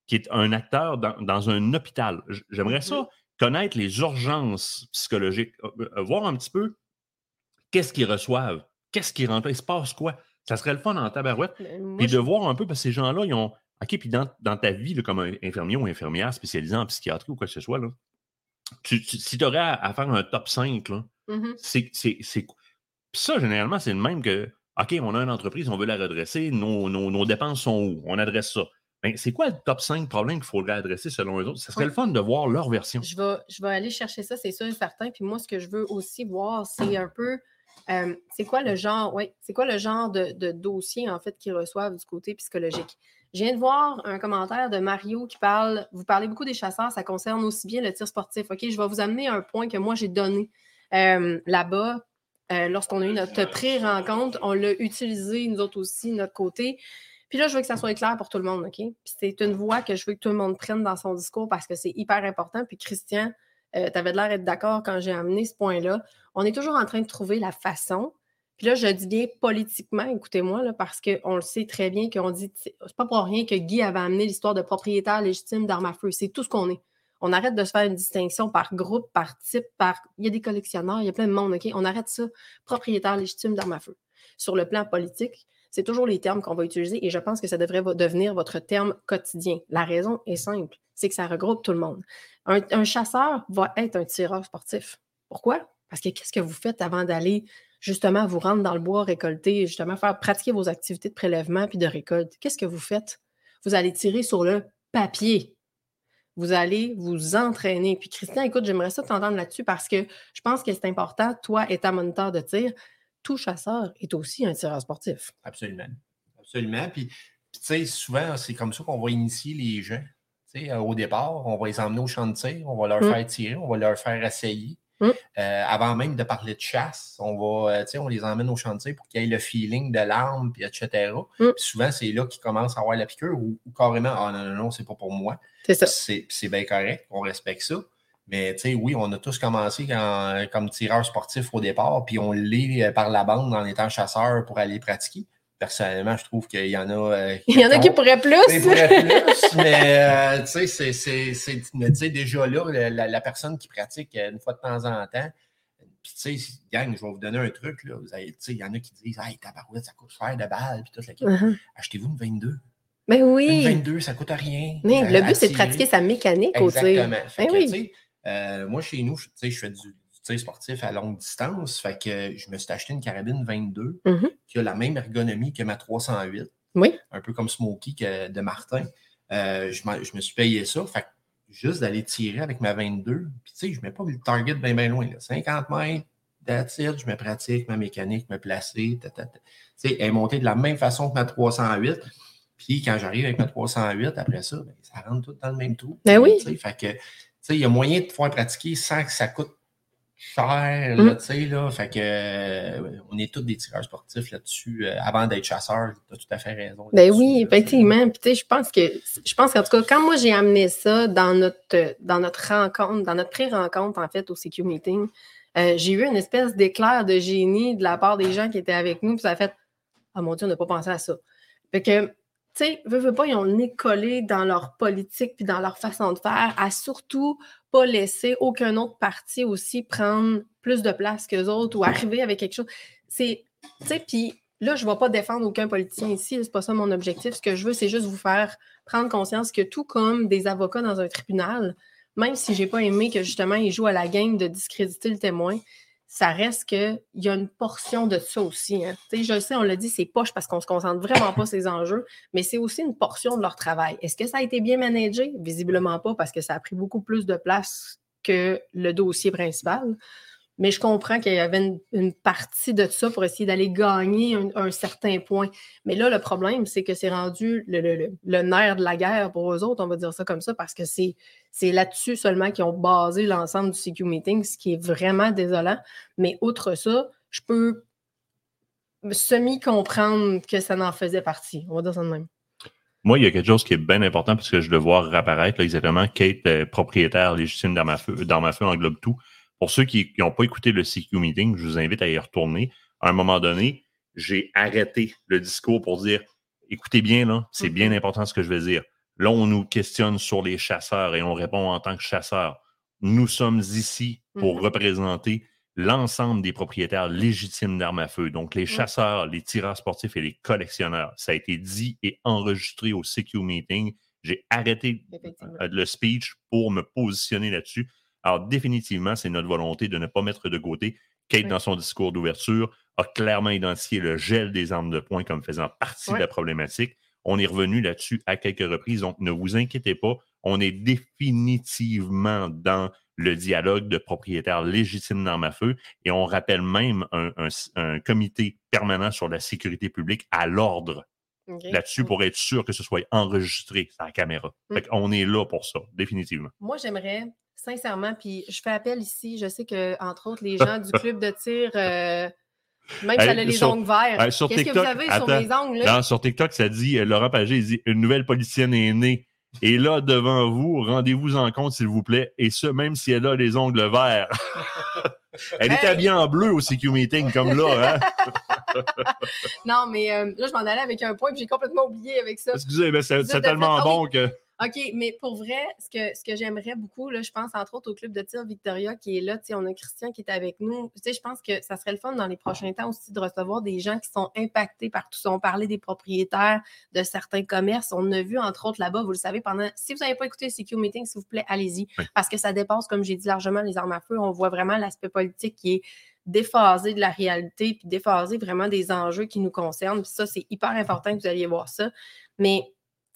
A: qui est un acteur dans, dans un hôpital. J'aimerais ça connaître les urgences psychologiques, euh, euh, voir un petit peu qu'est-ce qu'ils reçoivent, qu'est-ce qu'ils rentrent, il se passe quoi. Ça serait le fun en tabarouette.
B: Ben,
A: Puis
B: je-
A: de voir un peu, parce que ces gens-là, ils ont. OK, puis dans, dans ta vie, là, comme infirmier ou infirmière spécialisé en psychiatrie ou quoi que ce soit, là, tu- tu- si tu aurais à, à faire un top 5, là,
B: Mhm.
A: c'est. c'est- c'est- Puis ça, généralement, c'est le même que OK, on a une entreprise, on veut la redresser, nos, nos- nos dépenses sont où? On adresse ça. Ben, c'est quoi le top 5 problèmes qu'il faudrait adresser selon eux autres? Ça serait le fun de voir leur version.
B: Je vais, je vais aller chercher ça, c'est sûr et certain. Puis moi, ce que je veux aussi voir, c'est un peu, euh, c'est quoi le genre, ouais, c'est quoi le genre de, de dossier, en fait, qu'ils reçoivent du côté psychologique? Je viens de voir un commentaire de Mario qui parle, vous parlez beaucoup des chasseurs, ça concerne aussi bien le tir sportif. OK, je vais vous amener un point que moi, j'ai donné euh, là-bas. euh, Lorsqu'on a eu notre pré-rencontre, on l'a utilisé, nous autres aussi, notre côté. Puis là, je veux que ça soit clair pour tout le monde, OK? Puis c'est une voix que je veux que tout le monde prenne dans son discours parce que c'est hyper important. Puis Christian, tu avais l'air d'être d'accord quand j'ai amené ce point-là. On est toujours en train de trouver la façon. Puis là, je dis bien politiquement, écoutez-moi, parce qu'on le sait très bien qu'on dit, c'est pas pour rien que Guy avait amené l'histoire de propriétaire légitime d'armes à feu. C'est tout ce qu'on est. On arrête de se faire une distinction par groupe, par type, par. Il y a des collectionneurs, il y a plein de monde, OK? On arrête ça. Propriétaire légitime d'armes à feu. Sur le plan politique, c'est toujours les termes qu'on va utiliser et je pense que ça devrait devenir votre terme quotidien. La raison est simple, c'est que ça regroupe tout le monde. Un chasseur va être un tireur sportif. Pourquoi? Parce que qu'est-ce que vous faites avant d'aller justement vous rendre dans le bois, récolter, justement faire pratiquer vos activités de prélèvement puis de récolte? Qu'est-ce que vous faites? Vous allez tirer sur le papier. vous allez vous entraîner. Puis Christian, écoute, j'aimerais ça t'entendre là-dessus parce que je pense que c'est important, toi, étant moniteur de tir, tout chasseur est aussi un tireur sportif.
C: Absolument. Absolument. Puis, puis, tu sais, souvent, c'est comme ça qu'on va initier les gens. Tu sais, euh, au départ, on va les emmener au champ de tir, on va leur
B: Mm.
C: faire tirer, on va leur faire essayer.
B: Mm.
C: Euh, avant même de parler de chasse, on va, euh, on les emmène au tir pour qu'ils aient le feeling de l'arme, puis etc.
B: Mm.
C: Puis souvent, c'est là qu'ils commencent à avoir la piqûre ou, ou carrément, ah non, non, non, c'est pas pour moi.
B: C'est ça.
C: C'est bien correct, on respecte ça. Mais tu sais, oui, on a tous commencé quand- comme tireur sportif au départ, puis on l'est euh, par la bande en étant chasseur pour aller pratiquer. Personnellement, je trouve qu'il y en a. euh,
B: Il y en a qui pourraient plus.
C: pourraient plus, mais euh, tu sais, c'est- c'est- c'est- mais tu sais, déjà là, la, personne qui pratique une fois de temps en temps, puis tu sais, gang, je vais vous donner un truc, là. Vous avez- il y en a qui disent, hey, tabarouette, ça coûte cher de balles, puis tout kit.
B: Mhm.
C: Achetez-vous une 22.
B: Ben
C: Une
B: oui.
C: 22, ça coûte rien.
B: Mais
C: euh,
B: le but, c'est de pratiquer sa mécanique au tir.
C: Exactement. Fait
B: Ben
C: que,
B: oui.
C: euh, moi, chez nous, je- fais du tir sportif à longue distance. Fait que je me suis acheté une carabine 22
B: Mhm.
C: qui a la même ergonomie que ma 308,
B: Oui.
C: un peu comme Smokey que de Martin. Euh, je, me suis payé ça. Fait que juste d'aller tirer avec ma 22, puis tu sais, je ne mets pas le target bien, bien loin. là. 50 mètres, that's it, je me pratique ma mécanique, me placer. ta, ta, ta. Tu sais, elle est montée de la même façon que ma 308. Puis quand j'arrive avec ma 308, après ça, ben, ça rentre tout dans le même trou.
B: Ben oui.
C: Tu sais, Fait que, tu sais, il y a moyen de pouvoir pratiquer sans que ça coûte cher,
B: Mm.
C: là, tu sais, là. Fait que, euh, on est tous des tireurs sportifs là-dessus. Euh, avant d'être chasseur, tu as tout à fait raison.
B: Ben oui, effectivement. Puis tu sais, je pense que je pense qu'en tout cas, quand moi j'ai amené ça dans notre dans notre rencontre, dans notre pré-rencontre, en fait, au CQ Meeting, euh, j'ai eu une espèce d'éclair de génie de la part des gens qui étaient avec nous. Puis ça a fait Ah mon Dieu, on n'a pas pensé à ça. Fait que, tu sais, veux, veux pas, ils ont nez collé dans leur politique puis dans leur façon de faire, à surtout pas laisser aucun autre parti aussi prendre plus de place qu'eux autres ou arriver avec quelque chose. C'est, tu sais, puis là, je ne vais pas défendre aucun politicien ici, c'est pas ça mon objectif. Ce que je veux, c'est juste vous faire prendre conscience que tout comme des avocats dans un tribunal, même si j'ai pas aimé que justement ils jouent à la game de discréditer le témoin, ça reste qu'il y a une portion de ça aussi. hein. Je sais, on l'a dit, c'est poche parce qu'on se concentre vraiment pas sur ces enjeux, mais c'est aussi une portion de leur travail. Est-ce que ça a été bien managé? Visiblement pas, parce que ça a pris beaucoup plus de place que le dossier principal. Mais je comprends qu'il y avait une, partie de ça pour essayer d'aller gagner un, certain point. Mais là, le problème, c'est que c'est rendu le, nerf de la guerre pour eux autres, on va dire ça comme ça, parce que c'est c'est là-dessus seulement qu'ils ont basé l'ensemble du CQ Meeting, ce qui est vraiment désolant. Mais outre ça, je peux semi-comprendre que ça n'en faisait partie. On va dire ça de même.
A: Moi, il y a quelque chose qui est bien important parce que je le vois réapparaître là, exactement. Kate, propriétaire légitime dans ma feu, dans ma feu englobe tout. Pour ceux qui n'ont pas écouté le CQ meeting, je vous invite à y retourner. À un moment donné, j'ai arrêté le discours pour dire écoutez bien, là, c'est bien important ce que je vais dire. Là, on nous questionne sur les chasseurs et on répond en tant que chasseurs. Nous sommes ici pour
B: Mhm.
A: représenter l'ensemble des propriétaires légitimes d'armes à feu, donc les chasseurs, les tireurs sportifs et les collectionneurs. Ça a été dit et enregistré au CQ meeting. J'ai arrêté euh, le speech pour me positionner là-dessus. Alors, définitivement, c'est notre volonté de ne pas mettre de côté. Kate,
B: Oui.
A: dans son discours d'ouverture, a clairement identifié le gel des armes de poing comme faisant partie
B: Oui.
A: de la problématique. On est revenu là-dessus à quelques reprises, donc ne vous inquiétez pas. On est définitivement dans le dialogue de propriétaires légitimes d'armes à feu et on rappelle même un, un- un comité permanent sur la sécurité publique à l'ordre là-dessus pour être sûr que ce soit enregistré à la caméra.
B: Mm.
A: Fait qu'on est là pour ça, définitivement.
B: Moi, j'aimerais, sincèrement, puis je fais appel ici, je sais que, entre autres, les gens du club de tir, euh, même si elle a les
A: sur-
B: ongles verts,
A: sur
B: qu'est-ce que vous avez sur
A: attends.
B: mes ongles? Là?
A: Dans- sur TikTok, ça dit, euh, Laurent Pagé, il dit Une nouvelle politicienne est née. Et là, devant vous, rendez-vous en compte, s'il vous plaît. Et ce, même si elle a les ongles verts. elle est habillée en bleu au CQ meeting, comme là, hein?
B: Non, mais euh, là, je m'en allais avec un point, puis j'ai complètement oublié avec ça.
A: Excusez, mais c'est tellement
B: fait-
A: bon que.
B: OK, mais pour vrai, ce que, ce que j'aimerais beaucoup, là, je pense entre autres au club de tir Victoria qui est là, tu sais, on a Christian qui est avec nous. Tu sais, je pense que ça serait le fun dans les prochains temps aussi de recevoir des gens qui sont impactés par tout ça. On parlait des propriétaires de certains commerces. On a vu entre autres là-bas, vous le savez, pendant. Si vous n'avez pas écouté le CQ Meeting, s'il vous plaît, allez-y.
A: Oui.
B: Parce que ça dépasse, comme j'ai dit largement, les armes à feu. On voit vraiment l'aspect politique qui est déphasé de la réalité, puis déphasé vraiment des enjeux qui nous concernent. Puis ça, c'est hyper important que vous alliez voir ça. Mais,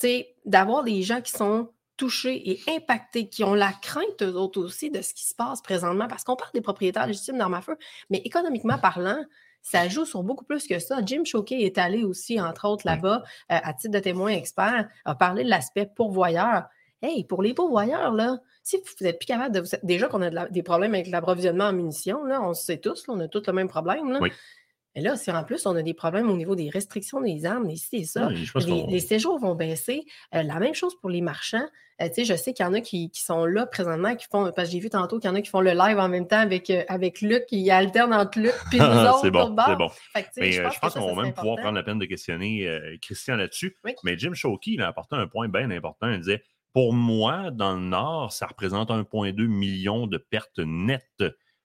B: sais, d'avoir des gens qui sont touchés et impactés, qui ont la crainte, eux autres aussi, de ce qui se passe présentement, parce qu'on parle des propriétaires légitimes d'armes à feu, mais économiquement parlant, ça joue sur beaucoup plus que ça. Jim Choquet est allé aussi, entre autres, là-bas, euh, à titre de témoin expert, a parlé de l'aspect pourvoyeur. Hey, pour les pourvoyeurs, là, si vous n'êtes plus capable de. vous- Déjà qu'on a de la- des problèmes avec l'approvisionnement en munitions, là, on le sait tous, là, on a tous le même problème. Là.
A: Oui.
B: Et là, si en plus, on a des problèmes au niveau des restrictions des armes, des ci et ça,
A: Oui,
B: les, séjours vont baisser. Euh, la même chose pour les marchands. Euh, tu sais, je sais qu'il y en a qui, qui sont là présentement, qui font, parce que j'ai vu tantôt qu'il y en a qui font le live en même temps avec, euh, avec Luc, qui alterne entre Luc et nous autres.
A: c'est bon, c'est bon.
B: Fait que,
A: Mais
B: je pense
A: qu'on va même pouvoir prendre la peine de questionner Christian là-dessus.
B: Oui.
A: Mais Jim Shockey, il a apporté un point bien important. Il disait Pour moi, dans le Nord, ça représente 1,2 million de pertes nettes.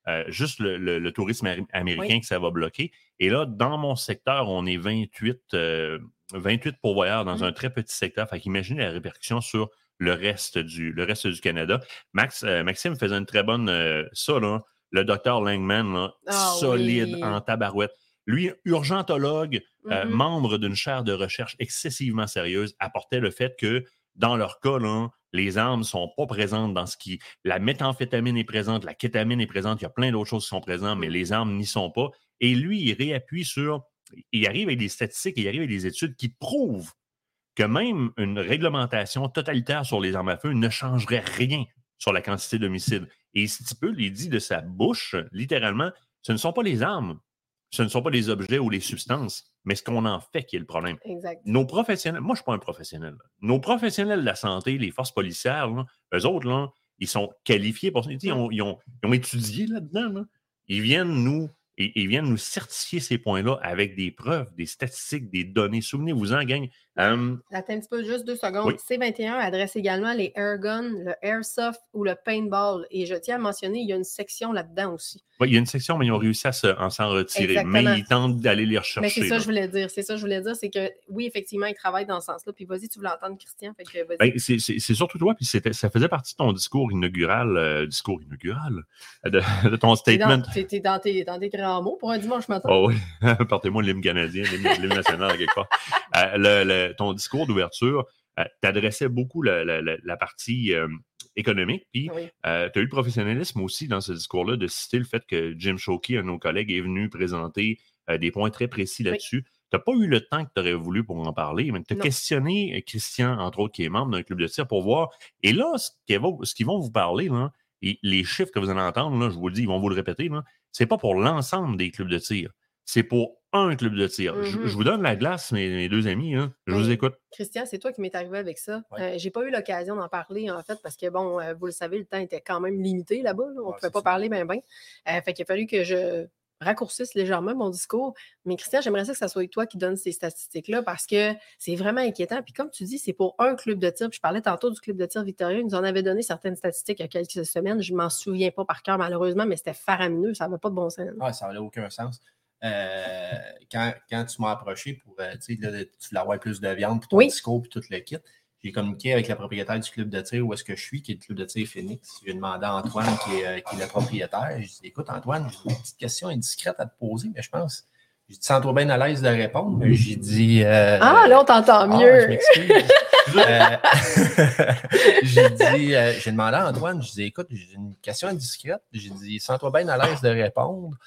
A: Euh, juste le, le- le tourisme amé- américain
B: Oui.
A: que ça va bloquer. Et là, dans mon secteur, on est 28, euh, 28 pourvoyeurs dans
B: Mhm.
A: un très petit secteur. Fait qu'imaginez la répercussion sur le reste du, le reste du Canada. Max, euh, Maxime faisait une très bonne. ça, là, le docteur Langman, là,
B: Ah
A: solide
B: oui.
A: en tabarouette. Lui, urgentologue,
B: Mhm.
A: membre d'une chaire de recherche excessivement sérieuse, apportait le fait que dans leur cas, là, les armes ne sont pas présentes dans ce qui. La méthamphétamine est présente, la kétamine est présente, il y a plein d'autres choses qui sont présentes, mais
B: Mhm.
A: les armes n'y sont pas. Et lui, il réappuie sur. Il arrive avec des statistiques, il arrive avec des études qui prouvent que même une réglementation totalitaire sur les armes à feu ne changerait rien sur la quantité d'homicides. Et si tu peux, il dit de sa bouche, littéralement, ce ne sont pas les armes, ce ne sont pas les objets ou les substances, mais ce qu'on en fait qui est le problème.
B: Exact.
A: Nos professionnels, moi je ne suis pas un professionnel, là. nos professionnels de la santé, les forces policières, là, eux autres, là, ils sont qualifiés pour ça. Ils ont, ils ont- ils ont étudié là-dedans. là. Ils viennent nous. Ils, ils viennent nous certifier ces points-là avec des preuves, des statistiques, des données. Souvenez-vous-en, gang. Euh,
B: Attends un petit peu, juste deux secondes.
A: Oui.
B: C21 adresse également les airguns, le airsoft ou le paintball. Et je tiens à mentionner, il y a une section là-dedans aussi.
A: ouais, il y a une section, mais ils ont réussi à se- à s'en retirer.
B: Exactement.
A: Mais ils tentent d'aller les
B: Mais
A: rechercher.
B: c'est ça que je voulais dire. C'est ça que je voulais dire, c'est que oui, effectivement, ils travaillent dans ce sens-là. Puis vas-y, tu voulais entendre Christian.
A: Ben, c'est- surtout toi, puis ça faisait partie de ton discours inaugural, euh, discours inaugural, euh, de, de ton statement.
B: t'es- t'es dans tes, dans tes grands mots pour un dimanche matin.
A: Oh oui, partez-moi l'hymne canadien, l'hymne l'hymne national quelque part. Euh, le- le- ton discours d'ouverture euh, t'adressait beaucoup la, la- la- la partie euh, économique, puis
B: Oui.
A: tu as eu le professionnalisme aussi dans ce discours-là de citer le fait que Jim Shockey, un de nos collègues, est venu présenter euh, des points très précis là-dessus. Tu n'as pas eu le temps que tu aurais voulu pour en parler, mais tu as
B: Non.
A: questionné euh, Christian, entre autres, qui est membre d'un club de tir, pour voir. Et là, ce qu'ils vont, ce vous parler, là, et les chiffres que vous allez entendre, là, je vous le dis, ils vont vous le répéter, là, c'est pas pour l'ensemble des clubs de tir. C'est pour un club de tir. Je-
B: Mhm.
A: je, vous donne la glace, mes, mes deux amis. hein. Je
B: Oui.
A: vous écoute.
B: Christian, c'est toi qui m'est arrivé avec ça.
C: Ouais.
B: Euh, j'ai pas eu l'occasion d'en parler, en fait, parce que, bon, euh, vous le savez, le temps était quand même limité là-bas. là. On
C: Ouais,
B: pouvait pas
C: ça.
B: parler bien, bien. Euh, fait qu'il a fallu que je raccourcisse légèrement mon discours. Mais Christian, j'aimerais ça que ça soit toi qui donne ces statistiques-là parce que c'est vraiment inquiétant. Puis comme tu dis, c'est pour un club de tir. Puis je parlais tantôt du club de tir Victoria. Ils nous en avait donné certaines statistiques il y a quelques semaines. Je m'en souviens pas par cœur, malheureusement, mais c'était faramineux. Ça n'avait pas de bon sens.
C: Ah, ça n'avait aucun sens. Euh, quand, quand tu m'as approché pour, euh, là, tu voulais avoir plus de viande pour ton
B: Oui.
C: discours et tout le kit, j'ai communiqué avec la propriétaire du club de tir où est-ce que je suis, qui est le club de tir Phoenix. J'ai demandé à Antoine, qui est, euh, qui est le propriétaire. J'ai dit, écoute, Antoine, j'ai une petite question indiscrète à te poser, mais je pense. J'ai dit, sens-toi bien à l'aise de répondre. Mais J'ai dit. euh,
B: Ah, là, on t'entend
C: ah,
B: mieux.
C: je m'excuse. Euh, j'ai dit, euh, j'ai demandé à Antoine, je dis, écoute, j'ai une question indiscrète. J'ai dit, sens-toi bien à l'aise de répondre.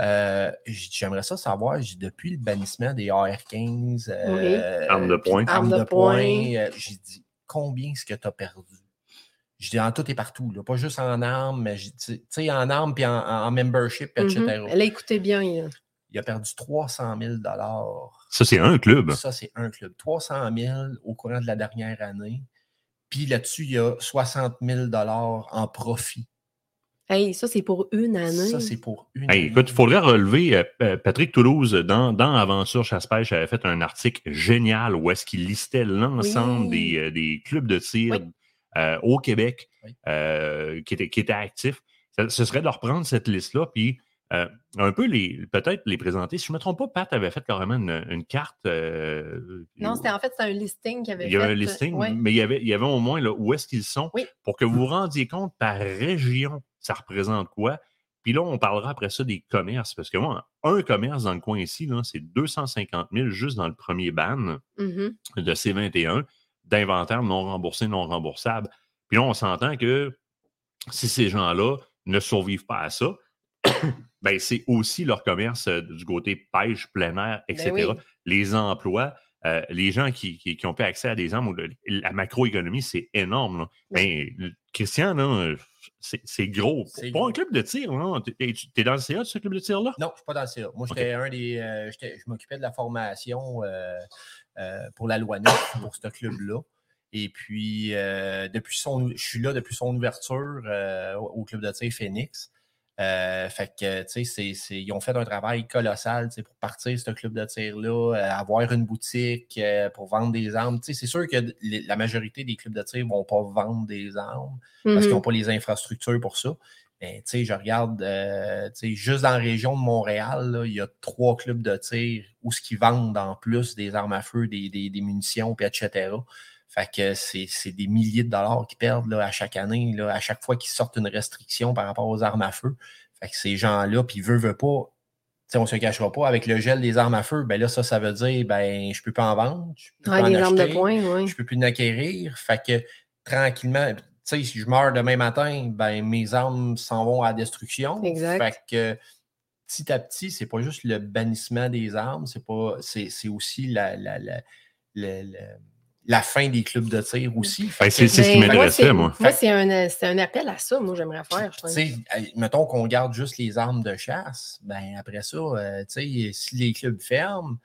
C: Euh, j'ai dit, j'aimerais ça savoir, depuis le bannissement des AR-15, euh,
A: Armes de poing.
C: armes
B: Armes
C: de
B: de poing.
C: euh, j'ai dit, combien est-ce que tu as perdu? Je dis, en tout et partout, là, pas juste en armes, mais tu sais, en armes, puis en, en membership, etc.
B: Mhm. Elle a écouté bien. là.
C: Il a perdu 300 000
A: Ça, c'est un club.
C: ça, c'est un club. 300 000 au courant de la dernière année. Puis là-dessus, il y a 60 000 en profit.
B: Hey, ça, c'est pour une année.
C: Ça, c'est pour une
A: Hey,
C: année.
A: écoute, il faudrait relever. euh, euh, Patrick Toulouse, dans, dans Aventure Chasse-Pêche, avait fait un article génial où est-ce qu'il listait l'ensemble
B: Oui.
A: des, euh, des clubs de tir
B: Oui.
A: euh, au Québec
C: Oui.
A: euh, qui, étaient, qui étaient actifs. Ça- ce serait de reprendre cette liste-là, puis euh, un peu les peut-être les présenter. Si je ne me trompe pas, Pat avait fait carrément une, une carte. euh,
B: Non, c'était en fait un listing qu'il avait
A: il y a
B: fait.
A: un listing,
B: Ouais.
A: mais il y avait, il y avait au moins là, où est-ce qu'ils sont
B: Oui.
A: pour que vous vous rendiez compte par région, ça représente quoi? Puis là, on parlera après ça des commerces, parce que moi, un commerce dans le coin ici, là, c'est 250 000 juste dans le premier ban
B: Mhm.
A: de C21. d'inventaire non remboursé, non remboursable. Puis là, on s'entend que si ces gens-là ne survivent pas à ça, ben, c'est aussi leur commerce euh, du côté pêche, plein air, etc.
B: Ben oui.
A: Les emplois, euh, les gens qui, qui, qui ont pas accès à des armes, la macroéconomie, c'est énorme. là. Ben, Christian, là, euh, c'est gros.
C: C'est
A: Pour un club de tir, là, t'es t'es dans le CA de ce club de tir-là?
C: Non, je ne suis pas dans le CA. Moi, j'étais un des. euh, je m'occupais de la formation euh, euh, pour la loi 9 pour ce club-là. Et puis, depuis son, je suis là depuis son ouverture au au club de tir Phoenix. Euh, fait que, tu sais, ils ont fait un travail colossal pour partir ce club de tir-là, euh, avoir une boutique euh, pour vendre des armes. C'est sûr que la majorité des clubs de tir ne vont pas vendre des armes parce qu'ils n'ont pas les infrastructures pour ça. Mais tu sais, je regarde, tu sais, juste dans la région de Montréal, il y a trois clubs de tir où ce qu'ils vendent en plus des armes à feu, des, des- des munitions, puis etc. Fait que c'est des milliers de dollars qu'ils perdent là, à chaque année, là, à chaque fois qu'ils sortent une restriction par rapport aux armes à feu. Fait que ces gens-là, puis veut, veut pas, on se cachera pas, avec le gel des armes à feu, ben là, ça, ça veut dire, ben, je peux pas en vendre, je peux
B: Ouais,
C: pas en
B: des armes de
C: acheter
B: poing, oui.
C: je peux plus en acquérir. Fait que tranquillement, tu sais, si je meurs demain matin, ben mes armes s'en vont à la destruction.
B: Exact.
C: Fait que petit à petit, c'est pas juste le bannissement des armes, c'est pas. C'est, c'est aussi la, la, la, la, la- fin des clubs de tir aussi.
A: Ben, c'est c'est ce qui
B: Ben, moi,
A: m'intéressait,
B: c'est-
A: moi.
B: Moi, c'est un, c'est un appel à ça, moi, j'aimerais faire. je
C: mettons qu'on garde juste les armes de chasse, ben après ça, euh, tu sais, si les clubs ferment,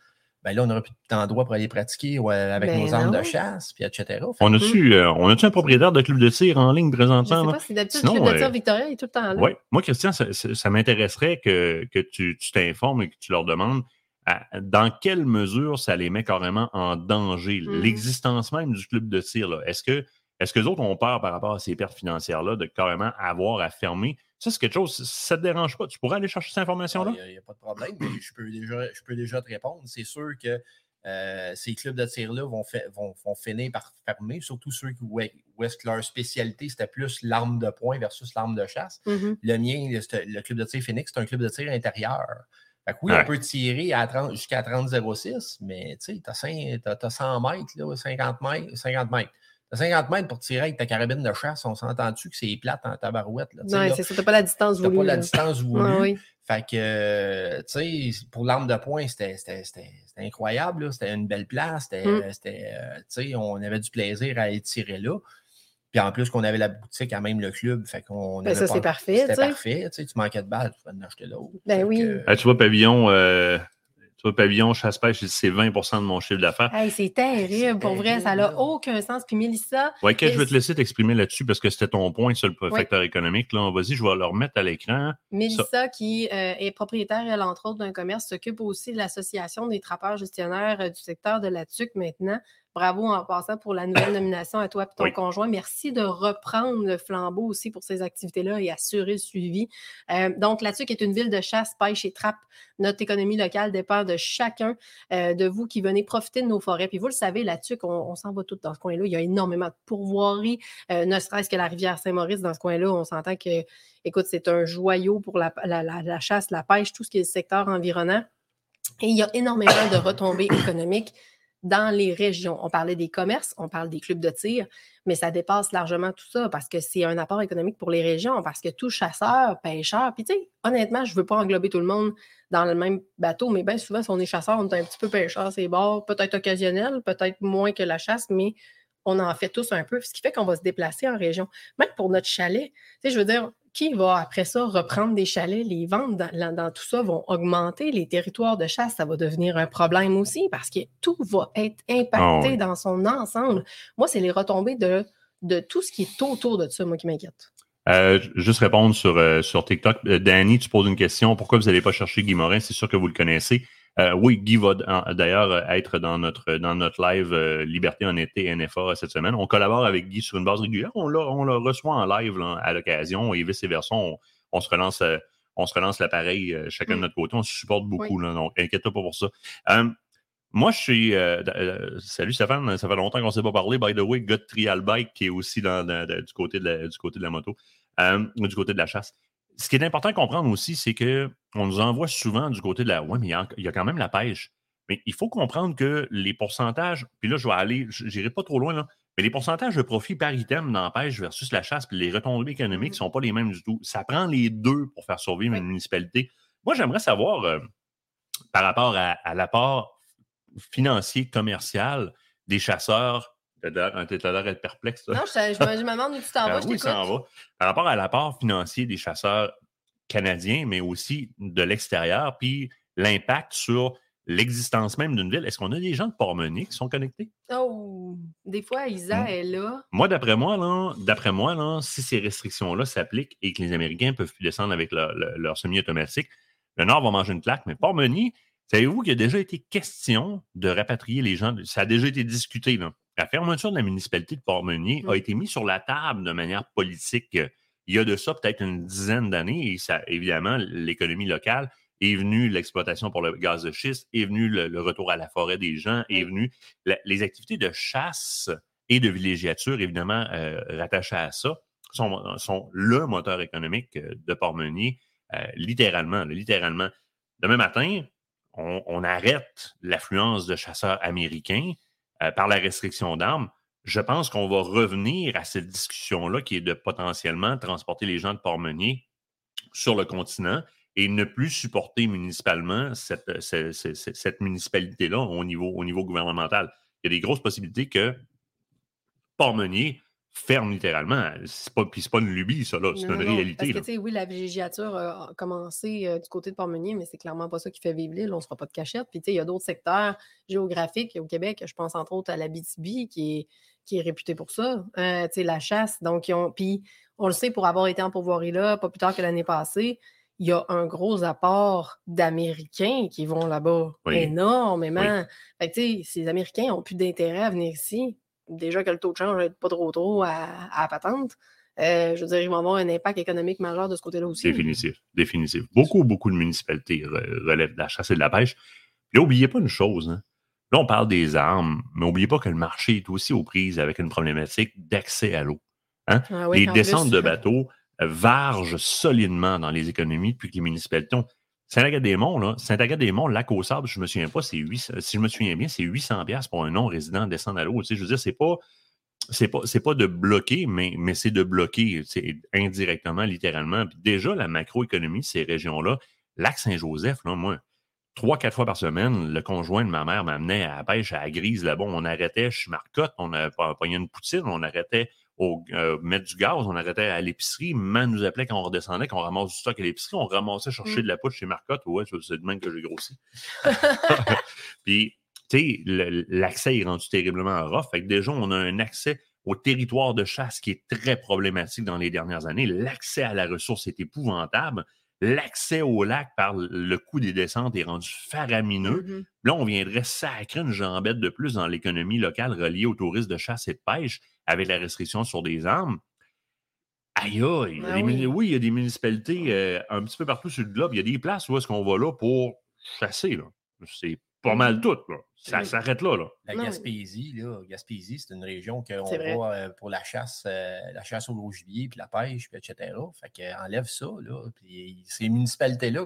C: ben là, on n'aura plus d'endroit pour aller pratiquer ouais, avec
B: Ben
C: nos armes
B: non.
C: de chasse, puis etc. Fait
A: On a-tu euh, on a-tu un propriétaire de club de tir en ligne
B: Je sais
A: là?
B: pas si d'habitude,
A: Sinon,
B: le club de
A: euh,
B: tir Victoria est tout le temps là.
A: Oui. Moi, Christian, ça, ça- ça m'intéresserait que, que tu t'informes et que tu leur demandes dans quelle mesure ça les met carrément en danger,
B: Mhm.
A: l'existence même du club de tir. là. Est-ce que est-ce que les autres ont peur par rapport à ces pertes financières-là de carrément avoir à fermer? Ça, c'est quelque chose, ça ne te dérange pas? Tu pourrais aller chercher cette information-là?
C: Il n'y a, pas de problème, mais je peux déjà, je peux déjà te répondre. C'est sûr que euh, ces clubs de tir-là vont, vont, vont finir par fermer, surtout ceux qui, où, est- où est-ce que leur spécialité, c'était plus l'arme de poing versus l'arme de chasse.
B: Mhm.
C: Le mien, le, le club de tir Phoenix, c'est un club de tir intérieur. Fait que oui,
A: Ouais.
C: on peut tirer à 30 jusqu'à 30-06, mais tu sais, tu as, 100 mètres, là, 50 mètres. 50 mètres. T'as 50 mètres pour tirer avec ta carabine de chasse, on s'entend-tu que c'est plate en tabarouette? Là, là,
B: c'est ça, t'as pas la distance
C: T'as
B: voulue.
C: pas la distance voulue.
B: Ouais, oui.
C: Fait que, tu sais, pour l'arme de poing, c'était c'était- c'était- c'était incroyable. là. C'était une belle place. C'était,
B: Mm.
C: c'était, euh, tu sais, on avait du plaisir à aller tirer là. Puis en plus qu'on avait la boutique à même le club. Fait qu'on
B: Ben, ça, c'est parfait,
C: C'était parfait. Tu manquais de balles, tu pouvais en acheter l'autre.
B: Ben oui.
C: que,
A: Ah, tu vois, pavillon, euh, tu vois, pavillon, chasse-pêche, c'est 20% de mon chiffre d'affaires.
B: Hey, c'est terrible, pour vrai, ça n'a aucun sens. Puis Mélissa,
A: Ouais, Kate, je vais te laisser t'exprimer là-dessus parce que c'était ton point sur le facteur économique. Là, vas-y, je vais le remettre à l'écran.
B: Mélissa, qui euh, est propriétaire, elle, entre autres, d'un commerce, s'occupe aussi de l'Association des trappeurs gestionnaires euh, du secteur de la TUC maintenant. Bravo en passant pour la nouvelle nomination à toi et ton
A: Oui.
B: conjoint. Merci de reprendre le flambeau aussi pour ces activités-là et assurer le suivi. Euh, donc, la TUC est une ville de chasse, pêche et trappe. Notre économie locale dépend de chacun euh, de vous qui venez profiter de nos forêts. Puis vous le savez, la TUC, on, on s'en va tout dans ce coin-là. Il y a énormément de pourvoiries, euh, ne serait-ce que la rivière Saint-Maurice dans ce coin-là. On s'entend que écoute, c'est un joyau pour la, la- la- la chasse, la pêche, tout ce qui est le secteur environnant. Et il y a énormément de retombées économiques dans les régions. On parlait des commerces, on parle des clubs de tir, mais ça dépasse largement tout ça parce que c'est un apport économique pour les régions, parce que tout chasseur, pêcheur, puis tu sais, honnêtement, je ne veux pas englober tout le monde dans le même bateau, mais bien souvent, si on est chasseur, on est un petit peu pêcheur, c'est bord, peut-être occasionnel, peut-être moins que la chasse, mais on en fait tous un peu, ce qui fait qu'on va se déplacer en région. Même pour notre chalet, tu sais, je veux dire, qui va après ça reprendre des chalets, les ventes dans, tout ça vont augmenter, les territoires de chasse, ça va devenir un problème aussi parce que tout va être impacté
A: Ah oui.
B: dans son ensemble. Moi, c'est les retombées de, de tout ce qui est autour de ça, moi, qui m'inquiète.
A: Euh, juste répondre sur, euh, sur TikTok. Euh, Danny, tu poses une question. Pourquoi vous n'allez pas chercher Guy Morin? C'est sûr que vous le connaissez. Euh, oui, Guy va d'ailleurs euh, être dans notre, dans notre live euh, Liberté en été NFA cette semaine. On collabore avec Guy sur une base régulière. On, on le reçoit en live là, à l'occasion et vice-versa. On, on se relance, on se relance l'appareil chacun de
B: Mm.
A: notre côté. On se supporte beaucoup. Là, donc, inquiète-toi pas pour ça. Moi, je suis. euh, euh, salut Stéphane, ça fait longtemps qu'on ne s'est pas parlé. By the way, gars de Trial Bike qui est aussi dans, dans- dans- du, côté de la, du côté de la moto, euh, du côté de la chasse. Ce qui est important à comprendre aussi, c'est qu'on nous envoie souvent du côté de la. Ouais, mais il y a, il y a quand même la pêche. Mais il faut comprendre que les pourcentages, puis là, je vais aller, je n'irai pas trop loin, là, mais les pourcentages de profit par item d'empêche versus la chasse, puis les retombées économiques ne
B: Mhm.
A: sont pas les mêmes du tout. Ça prend les deux pour faire survivre une municipalité. Moi, j'aimerais savoir, euh, par rapport à, à l'apport financier, commercial des chasseurs, tu as l'air d'être perplexe.
B: Non, je, je me, je me demande où tu t'en
A: Ben
B: vas, je
A: oui, ça en va. Par rapport à l'apport financier des chasseurs canadiens, mais aussi de l'extérieur, puis l'impact sur l'existence même d'une ville. Est-ce qu'on a des gens de Port-Meunier qui sont connectés?
B: Oh, des fois, Isa
A: Mm.
B: est là.
A: Moi, d'après moi, là, d'après moi, là, si ces restrictions-là s'appliquent et que les Américains ne peuvent plus descendre avec leur semi-automatique, le Nord va manger une claque. Mais Port-Meunier, savez-vous qu'il a déjà été question de rapatrier les gens? Ça a déjà été discuté. Là. La fermeture de la municipalité de Port-Meunier
B: Mm.
A: a été mise sur la table de manière politique euh, il y a de ça peut-être une dizaine d'années. Et ça, évidemment, l'économie locale est venue l'exploitation pour le gaz de schiste, est venu le, le retour à la forêt des gens, est venu la- les activités de chasse et de villégiature, évidemment, euh, rattachées à ça, sont, sont le moteur économique euh, de Port-Meunier, euh, littéralement, littéralement. Demain matin, on, on arrête l'affluence de chasseurs américains euh, par la restriction d'armes. Je pense qu'on va revenir à cette discussion-là qui est de potentiellement transporter les gens de Port-Meunier sur le continent et ne plus supporter municipalement cette- cette municipalité-là au niveau, au niveau gouvernemental. Il y a des grosses possibilités que Port-Meunier ferme littéralement. C'est pas, puis c'est pas une lubie, ça, là. C'est
B: Non,
A: une
B: non,
A: réalité.
B: Parce que,
A: là.
B: oui, la villégiature a commencé euh, du côté de Port-Meunier, mais c'est clairement pas ça qui fait vivre l'île. On ne se fera pas de cachette. Puis, tu sais, il y a d'autres secteurs géographiques au Québec. Je pense entre autres à la BTB qui est, qui est réputée pour ça. Euh, tu sais, la chasse. Donc, ils ont. Puis, on le sait pour avoir été en pourvoirie là, pas plus tard que l'année passée. Il y a un gros apport d'Américains qui vont là-bas.
A: Oui.
B: Énormément. Fait que, tu sais, ces Américains n'ont plus d'intérêt à venir ici. Déjà que le taux de change n'est pas trop trop à, à la patente. Euh, je veux dire, ils vont avoir un impact économique majeur de ce côté-là aussi.
A: Définitif. Définitif. Beaucoup, beaucoup de municipalités re- relèvent de la chasse et de la pêche. Puis n'oubliez pas une chose. hein. Là, on parle des armes, mais n'oubliez pas que le marché est aussi aux prises avec une problématique d'accès à l'eau.
B: Ah oui,
A: les
B: en
A: descentes
B: plus.
A: de bateaux vargent solidement dans les économies depuis que les municipalités ont. Saint-Agathe-des-Monts, là, Saint-Agathe-des-Monts, lac aux sables, je me souviens pas, c'est 800, si je me souviens bien, c'est 800 pièces pour un non-résident de descendre à l'eau. Tu sais, je veux dire, c'est pas, c'est pas, de bloquer, mais, c'est de bloquer tu sais, indirectement, littéralement. Déjà, la macroéconomie ces régions-là, lac Saint-Joseph, là, moi, trois, quatre fois par semaine, le conjoint de ma mère m'amenait à la pêche à grise là-bas. On arrêtait chez Marcotte, on a pogné une poutine, on arrêtait au euh, mettre du gaz, on arrêtait à l'épicerie. Maman nous appelait quand on redescendait, qu'on ramasse du stock à l'épicerie, on ramassait chercher
B: Mm.
A: de la poudre chez Marcotte. Ouais, c'est de même que j'ai grossi. Puis, tu sais, l'accès est rendu terriblement rough. Fait que déjà, on a un accès au territoire de chasse qui est très problématique dans les dernières années. L'accès à la ressource est épouvantable. L'accès au lac par le coût des descentes est rendu faramineux.
B: Mhm.
A: Là, on viendrait sacrer une jambette de plus dans l'économie locale reliée aux touristes de chasse et de pêche avec la restriction sur des armes. Aïe, aïe, il y a
B: Ah
A: des muni-
B: oui.
A: oui. il y a des municipalités euh, un petit peu partout sur le globe. Il y a des places où est-ce qu'on va là pour chasser. Là. C'est pas mal tout. Là. Ça
B: Oui.
A: s'arrête là. là.
C: La Gaspésie, là, Gaspésie, c'est une région qu'on va euh, pour la chasse, euh, la chasse au gros gibier, puis la pêche, puis etc. Fait qu'enlève ça, là. Puis ces municipalités-là,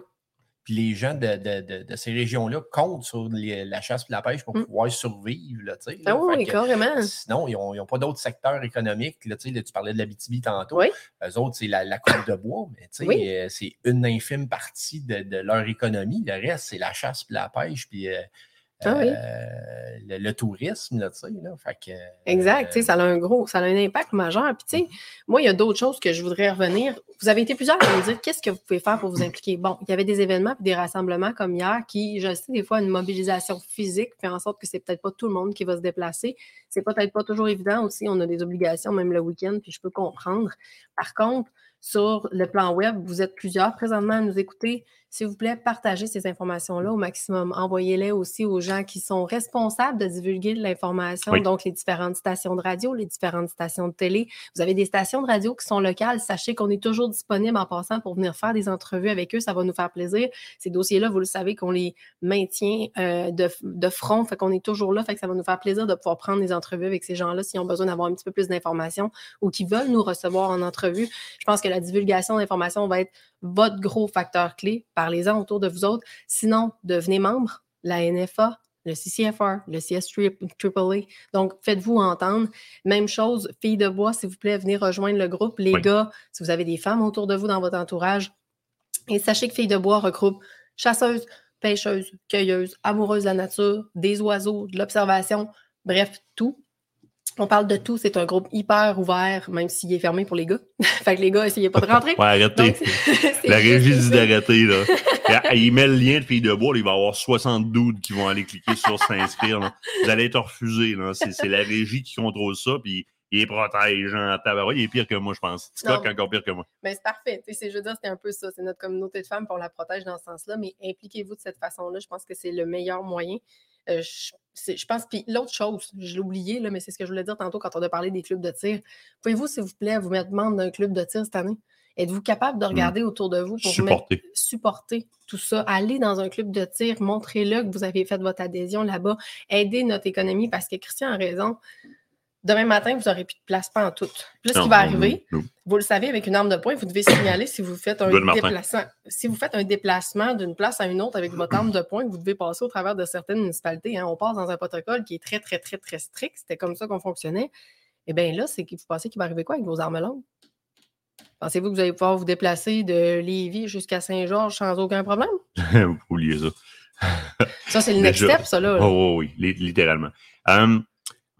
C: puis les gens de, de- de- de ces régions-là comptent sur les- la chasse et la pêche pour
B: Mm.
C: pouvoir survivre, là.
B: Ah oui,
C: que
B: carrément.
C: Sinon, ils n'ont pas d'autres secteurs économiques. Là, tu sais, là, tu parlais de la BTB tantôt.
B: Oui.
C: Eux autres, c'est la, la coupe de bois, mais
B: Oui.
C: euh, c'est une infime partie de, de leur économie. Le reste, c'est la chasse puis la pêche, puis euh,
B: Ah oui.
C: euh, le, le tourisme, là, tu sais. Là, fait que, euh,
B: Exact, tu sais, ça a un gros, ça a un impact majeur. Puis, tu sais, moi, il y a d'autres choses que je voudrais revenir. Vous avez été plusieurs à me dire qu'est-ce que vous pouvez faire pour vous impliquer. Bon, il y avait des événements puis des rassemblements comme hier qui, je sais, des fois, une mobilisation physique fait en sorte que c'est peut-être pas tout le monde qui va se déplacer. C'est peut-être pas toujours évident aussi. On a des obligations, même le week-end, puis je peux comprendre. Par contre, sur le plan web, vous êtes plusieurs présentement à nous écouter. S'il vous plaît, partagez ces informations-là au maximum. Envoyez-les aussi aux gens qui sont responsables de divulguer de l'information,
A: Oui.
B: donc les différentes stations de radio, les différentes stations de télé. Vous avez des stations de radio qui sont locales. Sachez qu'on est toujours disponible en passant pour venir faire des entrevues avec eux. Ça va nous faire plaisir. Ces dossiers-là, vous le savez qu'on les maintient euh, de, de front. Fait qu'on est toujours là. Fait que ça va nous faire plaisir de pouvoir prendre des entrevues avec ces gens-là s'ils ont besoin d'avoir un petit peu plus d'informations ou qui veulent nous recevoir en entrevue. Je pense que la divulgation d'informations va être votre gros facteur clé. Parlez-en autour de vous autres. Sinon, devenez membre. La NFA, le CCFR, le CS AAA. Donc, faites-vous entendre. Même chose, filles de bois, s'il vous plaît, venez rejoindre le groupe. Les
A: Oui.
B: gars, si vous avez des femmes autour de vous dans votre entourage, et sachez que Filles de bois regroupe chasseuses, pêcheuses, cueilleuses, amoureuses de la nature, des oiseaux, de l'observation, bref, tout. On parle de tout. C'est un groupe hyper ouvert, même s'il est fermé pour les gars. fait que les gars, essayez pas de rentrer.
A: Ouais, arrêtez.
B: Donc,
A: La régie dit d'arrêter, là. Et- Il met le lien de Filles de Bois, là, il va y avoir 60 dudes qui vont aller cliquer sur s'inscrire. Vous allez être refusés. là. C'est la régie qui contrôle ça, puis il protège en tabarouette. Il est pire que moi, je pense. Est encore pire que moi.
B: Mais c'est parfait. Sais, c'est- je veux dire, c'est un peu ça. C'est notre communauté de femmes, on la protège dans ce sens-là. Mais impliquez-vous de cette façon-là. Je pense que c'est le meilleur moyen. Euh, je, pense. Puis l'autre chose, je l'ai oublié, là, mais c'est ce que je voulais dire tantôt quand on a parlé des clubs de tir. Pouvez-vous, s'il vous plaît, vous mettre membre d'un club de tir cette année? Êtes-vous capable de regarder autour de vous pour mettre-
A: Supporter.
B: supporter tout ça? Allez dans un club de tir, montrez-le que vous avez fait votre adhésion là-bas. Aidez notre économie parce que Christian a raison. Demain matin, vous n'aurez plus de place pas en tout. Là, ce qui va arriver,
A: non, non.
B: vous le savez, avec une arme de poing, vous devez signaler si vous faites un
A: Good Martin.
B: déplacement. Si vous faites un déplacement d'une place à une autre avec votre arme de poing, vous devez passer au travers de certaines municipalités. hein. On passe dans un protocole qui est très, très, très, très strict. C'était comme ça qu'on fonctionnait. Et bien là, c'est que vous pensez qu'il va arriver quoi avec vos armes longues? Pensez-vous que vous allez pouvoir vous déplacer de Lévis jusqu'à Saint-Georges sans aucun problème?
A: Vous oubliez ça.
B: Ça, c'est le next
A: Déjà.
B: step, ça, là.
A: Oh, oh, oui, li- littéralement. Euh,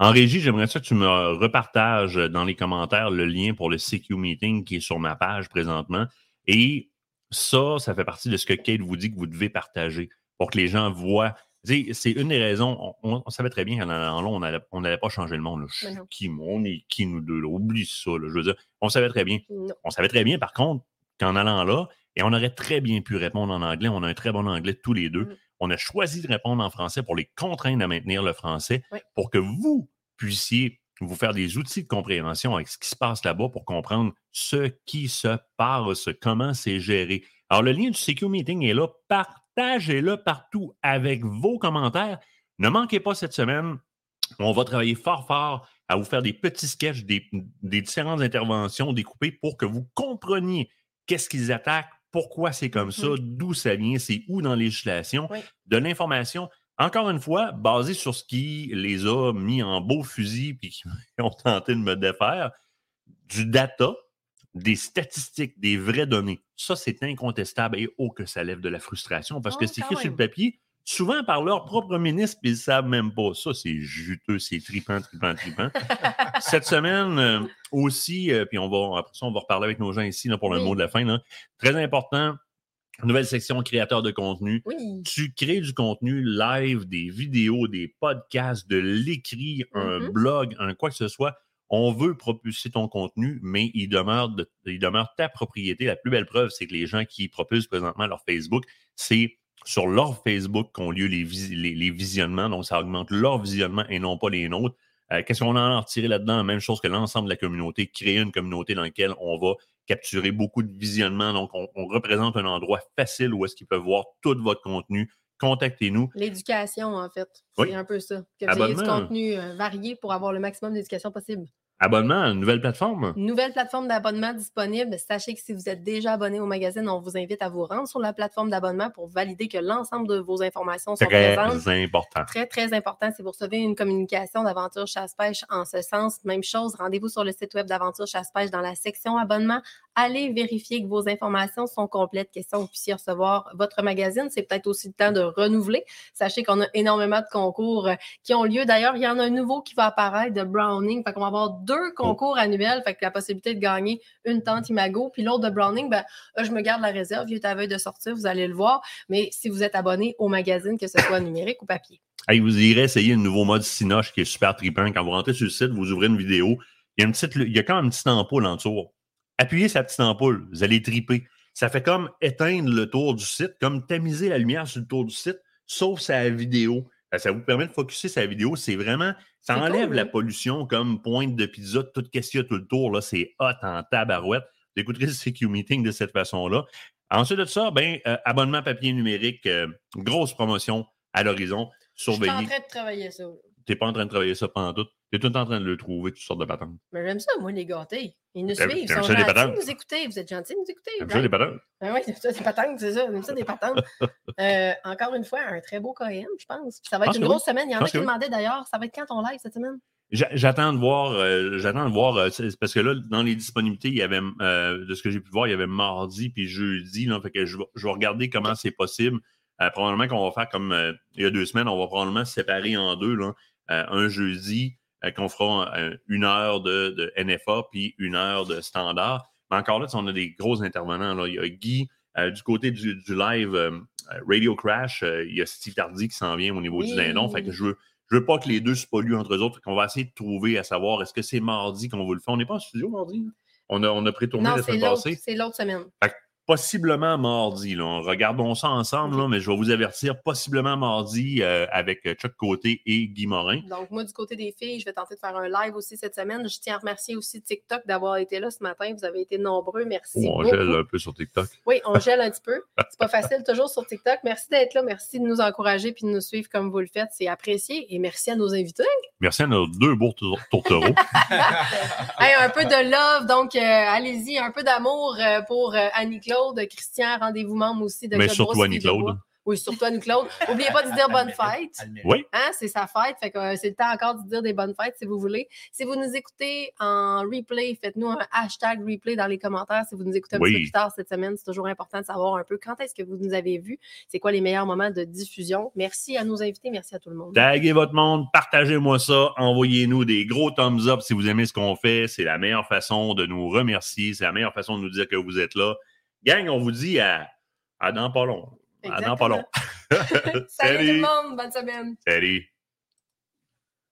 A: en régie, j'aimerais ça que tu me repartages dans les commentaires le lien pour le CQ Meeting qui est sur ma page présentement. Et ça, ça fait partie de ce que Kate vous dit que vous devez partager pour que les gens voient. C'est une des raisons. On, savait très bien qu'en allant là, on n'allait pas changer le monde. là. Je
B: Mais
A: suis
B: non.
A: qui, moi? on est qui, nous deux? là? Oublie ça. là. Je veux dire, on savait très bien.
B: Non.
A: On savait très bien, par contre, qu'en allant là, et on aurait très bien pu répondre en anglais, on a un très bon anglais tous les deux.
B: Mm.
A: On a choisi de répondre en français pour les contraindre à maintenir le français,
B: Oui.
A: pour que vous puissiez vous faire des outils de compréhension avec ce qui se passe là-bas pour comprendre ce qui se passe, comment c'est géré. Alors, le lien du CQ Meeting est là. Partagez-le partout avec vos commentaires. Ne manquez pas cette semaine. On va travailler fort, fort à vous faire des petits sketchs, des, des différentes interventions découpées pour que vous compreniez qu'est-ce qu'ils attaquent, pourquoi c'est comme ça, d'où ça vient, c'est où dans la législation,
B: Oui.
A: de l'information, encore une fois, basée sur ce qui les a mis en beau fusil puis qui ont tenté de me défaire, du data, des statistiques, des vraies données. Ça, c'est incontestable et oh que ça lève de la frustration parce que
B: Oh,
A: c'est écrit sur le papier, souvent par leur propre ministre, puis ils ne savent même pas. Ça, c'est juteux, c'est tripant, tripant, tripant. Cette semaine euh, aussi, euh, puis on va, après ça, on va reparler avec nos gens ici là, pour le
B: Oui.
A: mot de la fin. là. Très important, nouvelle section créateur de contenu.
B: Oui.
A: Tu crées du contenu live, des vidéos, des podcasts, de l'écrit, un
B: Mhm.
A: blog, un quoi que ce soit. On veut propulser ton contenu, mais il demeure, de- il demeure ta propriété. La plus belle preuve, c'est que les gens qui propulsent présentement leur Facebook, c'est sur leur Facebook qu'ont lieu les, vis- les- les visionnements. Donc, ça augmente leur visionnement et non pas les nôtres. Euh, Qu'est-ce qu'on a à retirer là-dedans? Même chose que l'ensemble de la communauté, créer une communauté dans laquelle on va capturer beaucoup de visionnements. Donc, on, on représente un endroit facile où est-ce qu'ils peuvent voir tout votre contenu. Contactez-nous.
B: L'éducation, en fait.
A: Oui.
B: C'est un peu ça. Que vous ayez du contenu euh, varié pour avoir le maximum d'éducation possible.
A: Abonnement à une nouvelle plateforme?
B: Nouvelle plateforme d'abonnement disponible. Sachez que si vous êtes déjà abonné au magazine, on vous invite à vous rendre sur la plateforme d'abonnement pour valider que l'ensemble de vos informations sont
A: Très
B: présentes.
A: important.
B: Très, très important. Si vous recevez une communication d'Aventure Chasse-Pêche en ce sens, même chose, rendez-vous sur le site web d'Aventure Chasse-Pêche dans la section abonnement. Allez vérifier que vos informations sont complètes. Question que vous puissiez recevoir votre magazine. C'est peut-être aussi le temps de renouveler. Sachez qu'on a énormément de concours euh, qui ont lieu. D'ailleurs, il y en a un nouveau qui va apparaître de Browning. Fait qu'on va avoir deux concours annuels. Fait que la possibilité de gagner une tente Imago. Puis l'autre de Browning, ben, euh, je me garde la réserve. Il est à veille de sortir. Vous allez le voir. Mais si vous êtes abonné au magazine, que ce soit numérique ou papier.
A: Hey, vous irez essayer le nouveau mode Sinoche qui est super trippant. Quand vous rentrez sur le site, vous ouvrez une vidéo. Il y a, une petite, il y a quand même une petite ampoule en dessous. Appuyez sa petite ampoule, vous allez triper. Ça fait comme éteindre le tour du site, comme tamiser la lumière sur le tour du site, sauf sa vidéo. Ben, Ça vous permet de focuser sa vidéo. C'est vraiment, ça enlève
B: cool,
A: la
B: hein?
A: pollution comme pointe de pizza, tout ce qu'il y a tout le tour. Là, c'est hot en tabarouette. Vous écouterez le CQ Meeting de cette façon-là. Ensuite de ça, ben, euh, abonnement papier numérique, euh, grosse promotion à l'horizon.
B: Je suis en
A: Surveillez.
B: train de travailler ça.
A: T'es pas en train de travailler ça pendant tout. T'es tout le temps en train de le trouver, toutes sortes de patentes.
B: Mais j'aime ça, moi, les gâtés. Ils nous
A: T'aimes-
B: suivent. Ils sont gentils nous écouter. Vous êtes gentils de nous écouter.
A: T'aimes
B: right?
A: ça, les patentes?
B: Ben oui, c'est ça, des patentes, c'est ça. On aime ça, des patentes. Euh, encore une fois, un très beau KM, je pense. Puis ça va être une grosse semaine. Il y en a qui
A: oui.
B: demandaient d'ailleurs, ça va être quand ton live cette semaine?
A: J'a- J'attends de voir, euh, j'attends de voir, euh, parce que là, dans les disponibilités, il y avait, de ce que j'ai pu voir, il y avait mardi puis jeudi, là, fait que je vais, je vais regarder comment c'est possible. Probablement qu'on va faire comme il y a deux semaines, on va probablement se séparer en deux, là, un jeudi, euh, qu'on fera euh, une heure de, de NFA puis une heure de standard. Mais encore là, on a des gros intervenants. Là. Il y a Guy, euh, du côté du, du live euh, euh, Radio Crash, euh, il y a Steve Tardy qui s'en vient au niveau du dindon. Fait que je veux, je veux pas que les deux se polluent entre eux autres. On va essayer de trouver à savoir est-ce que c'est mardi qu'on vous le fait? On n'est pas en studio mardi? là? On a, on a prétourné la semaine passée.
B: c'est l'autre semaine.
A: Possiblement mardi. Là. Regardons ça ensemble, là, mais je vais vous avertir possiblement mardi euh, avec euh, Chuck Côté et Guy Morin.
B: Donc, moi, du côté des filles, je vais tenter de faire un live aussi cette semaine. Je tiens à remercier aussi TikTok d'avoir été là ce matin. Vous avez été nombreux. Merci.
A: Oh, on
B: beaucoup.
A: gèle un peu sur TikTok.
B: Oui, on gèle un petit peu. C'est pas facile toujours sur TikTok. Merci d'être là. Merci de nous encourager puis de nous suivre comme vous le faites. C'est apprécié. Et merci à nos invités.
A: Merci à nos deux beaux tour- tourtereaux.
B: Hey, un peu de love, donc euh, allez-y, un peu d'amour euh, pour euh, Annie-Claude, Christian, rendez-vous membre aussi de
A: Mais
B: Club
A: surtout Annie-Claude.
B: Oui, surtout Annie-Claude. N'oubliez pas de dire bonne fête.
A: Oui.
B: Hein, c'est sa fête, fait que euh, c'est le temps encore de dire des bonnes fêtes si vous voulez. Si vous nous écoutez en replay, faites-nous un hashtag replay dans les commentaires si vous nous écoutez un
A: Oui.
B: petit peu plus tard cette semaine. C'est toujours important de savoir un peu quand est-ce que vous nous avez vus, c'est quoi les meilleurs moments de diffusion? Merci à nos invités, merci à tout le monde.
A: Taguez votre monde, partagez-moi ça, envoyez-nous des gros thumbs up si vous aimez ce qu'on fait. C'est la meilleure façon de nous remercier. C'est la meilleure façon de nous dire que vous êtes là. Gang, on vous dit à, à dans pas long. À dans pas long.
B: Salut tout le monde, bonne semaine.
A: Salut.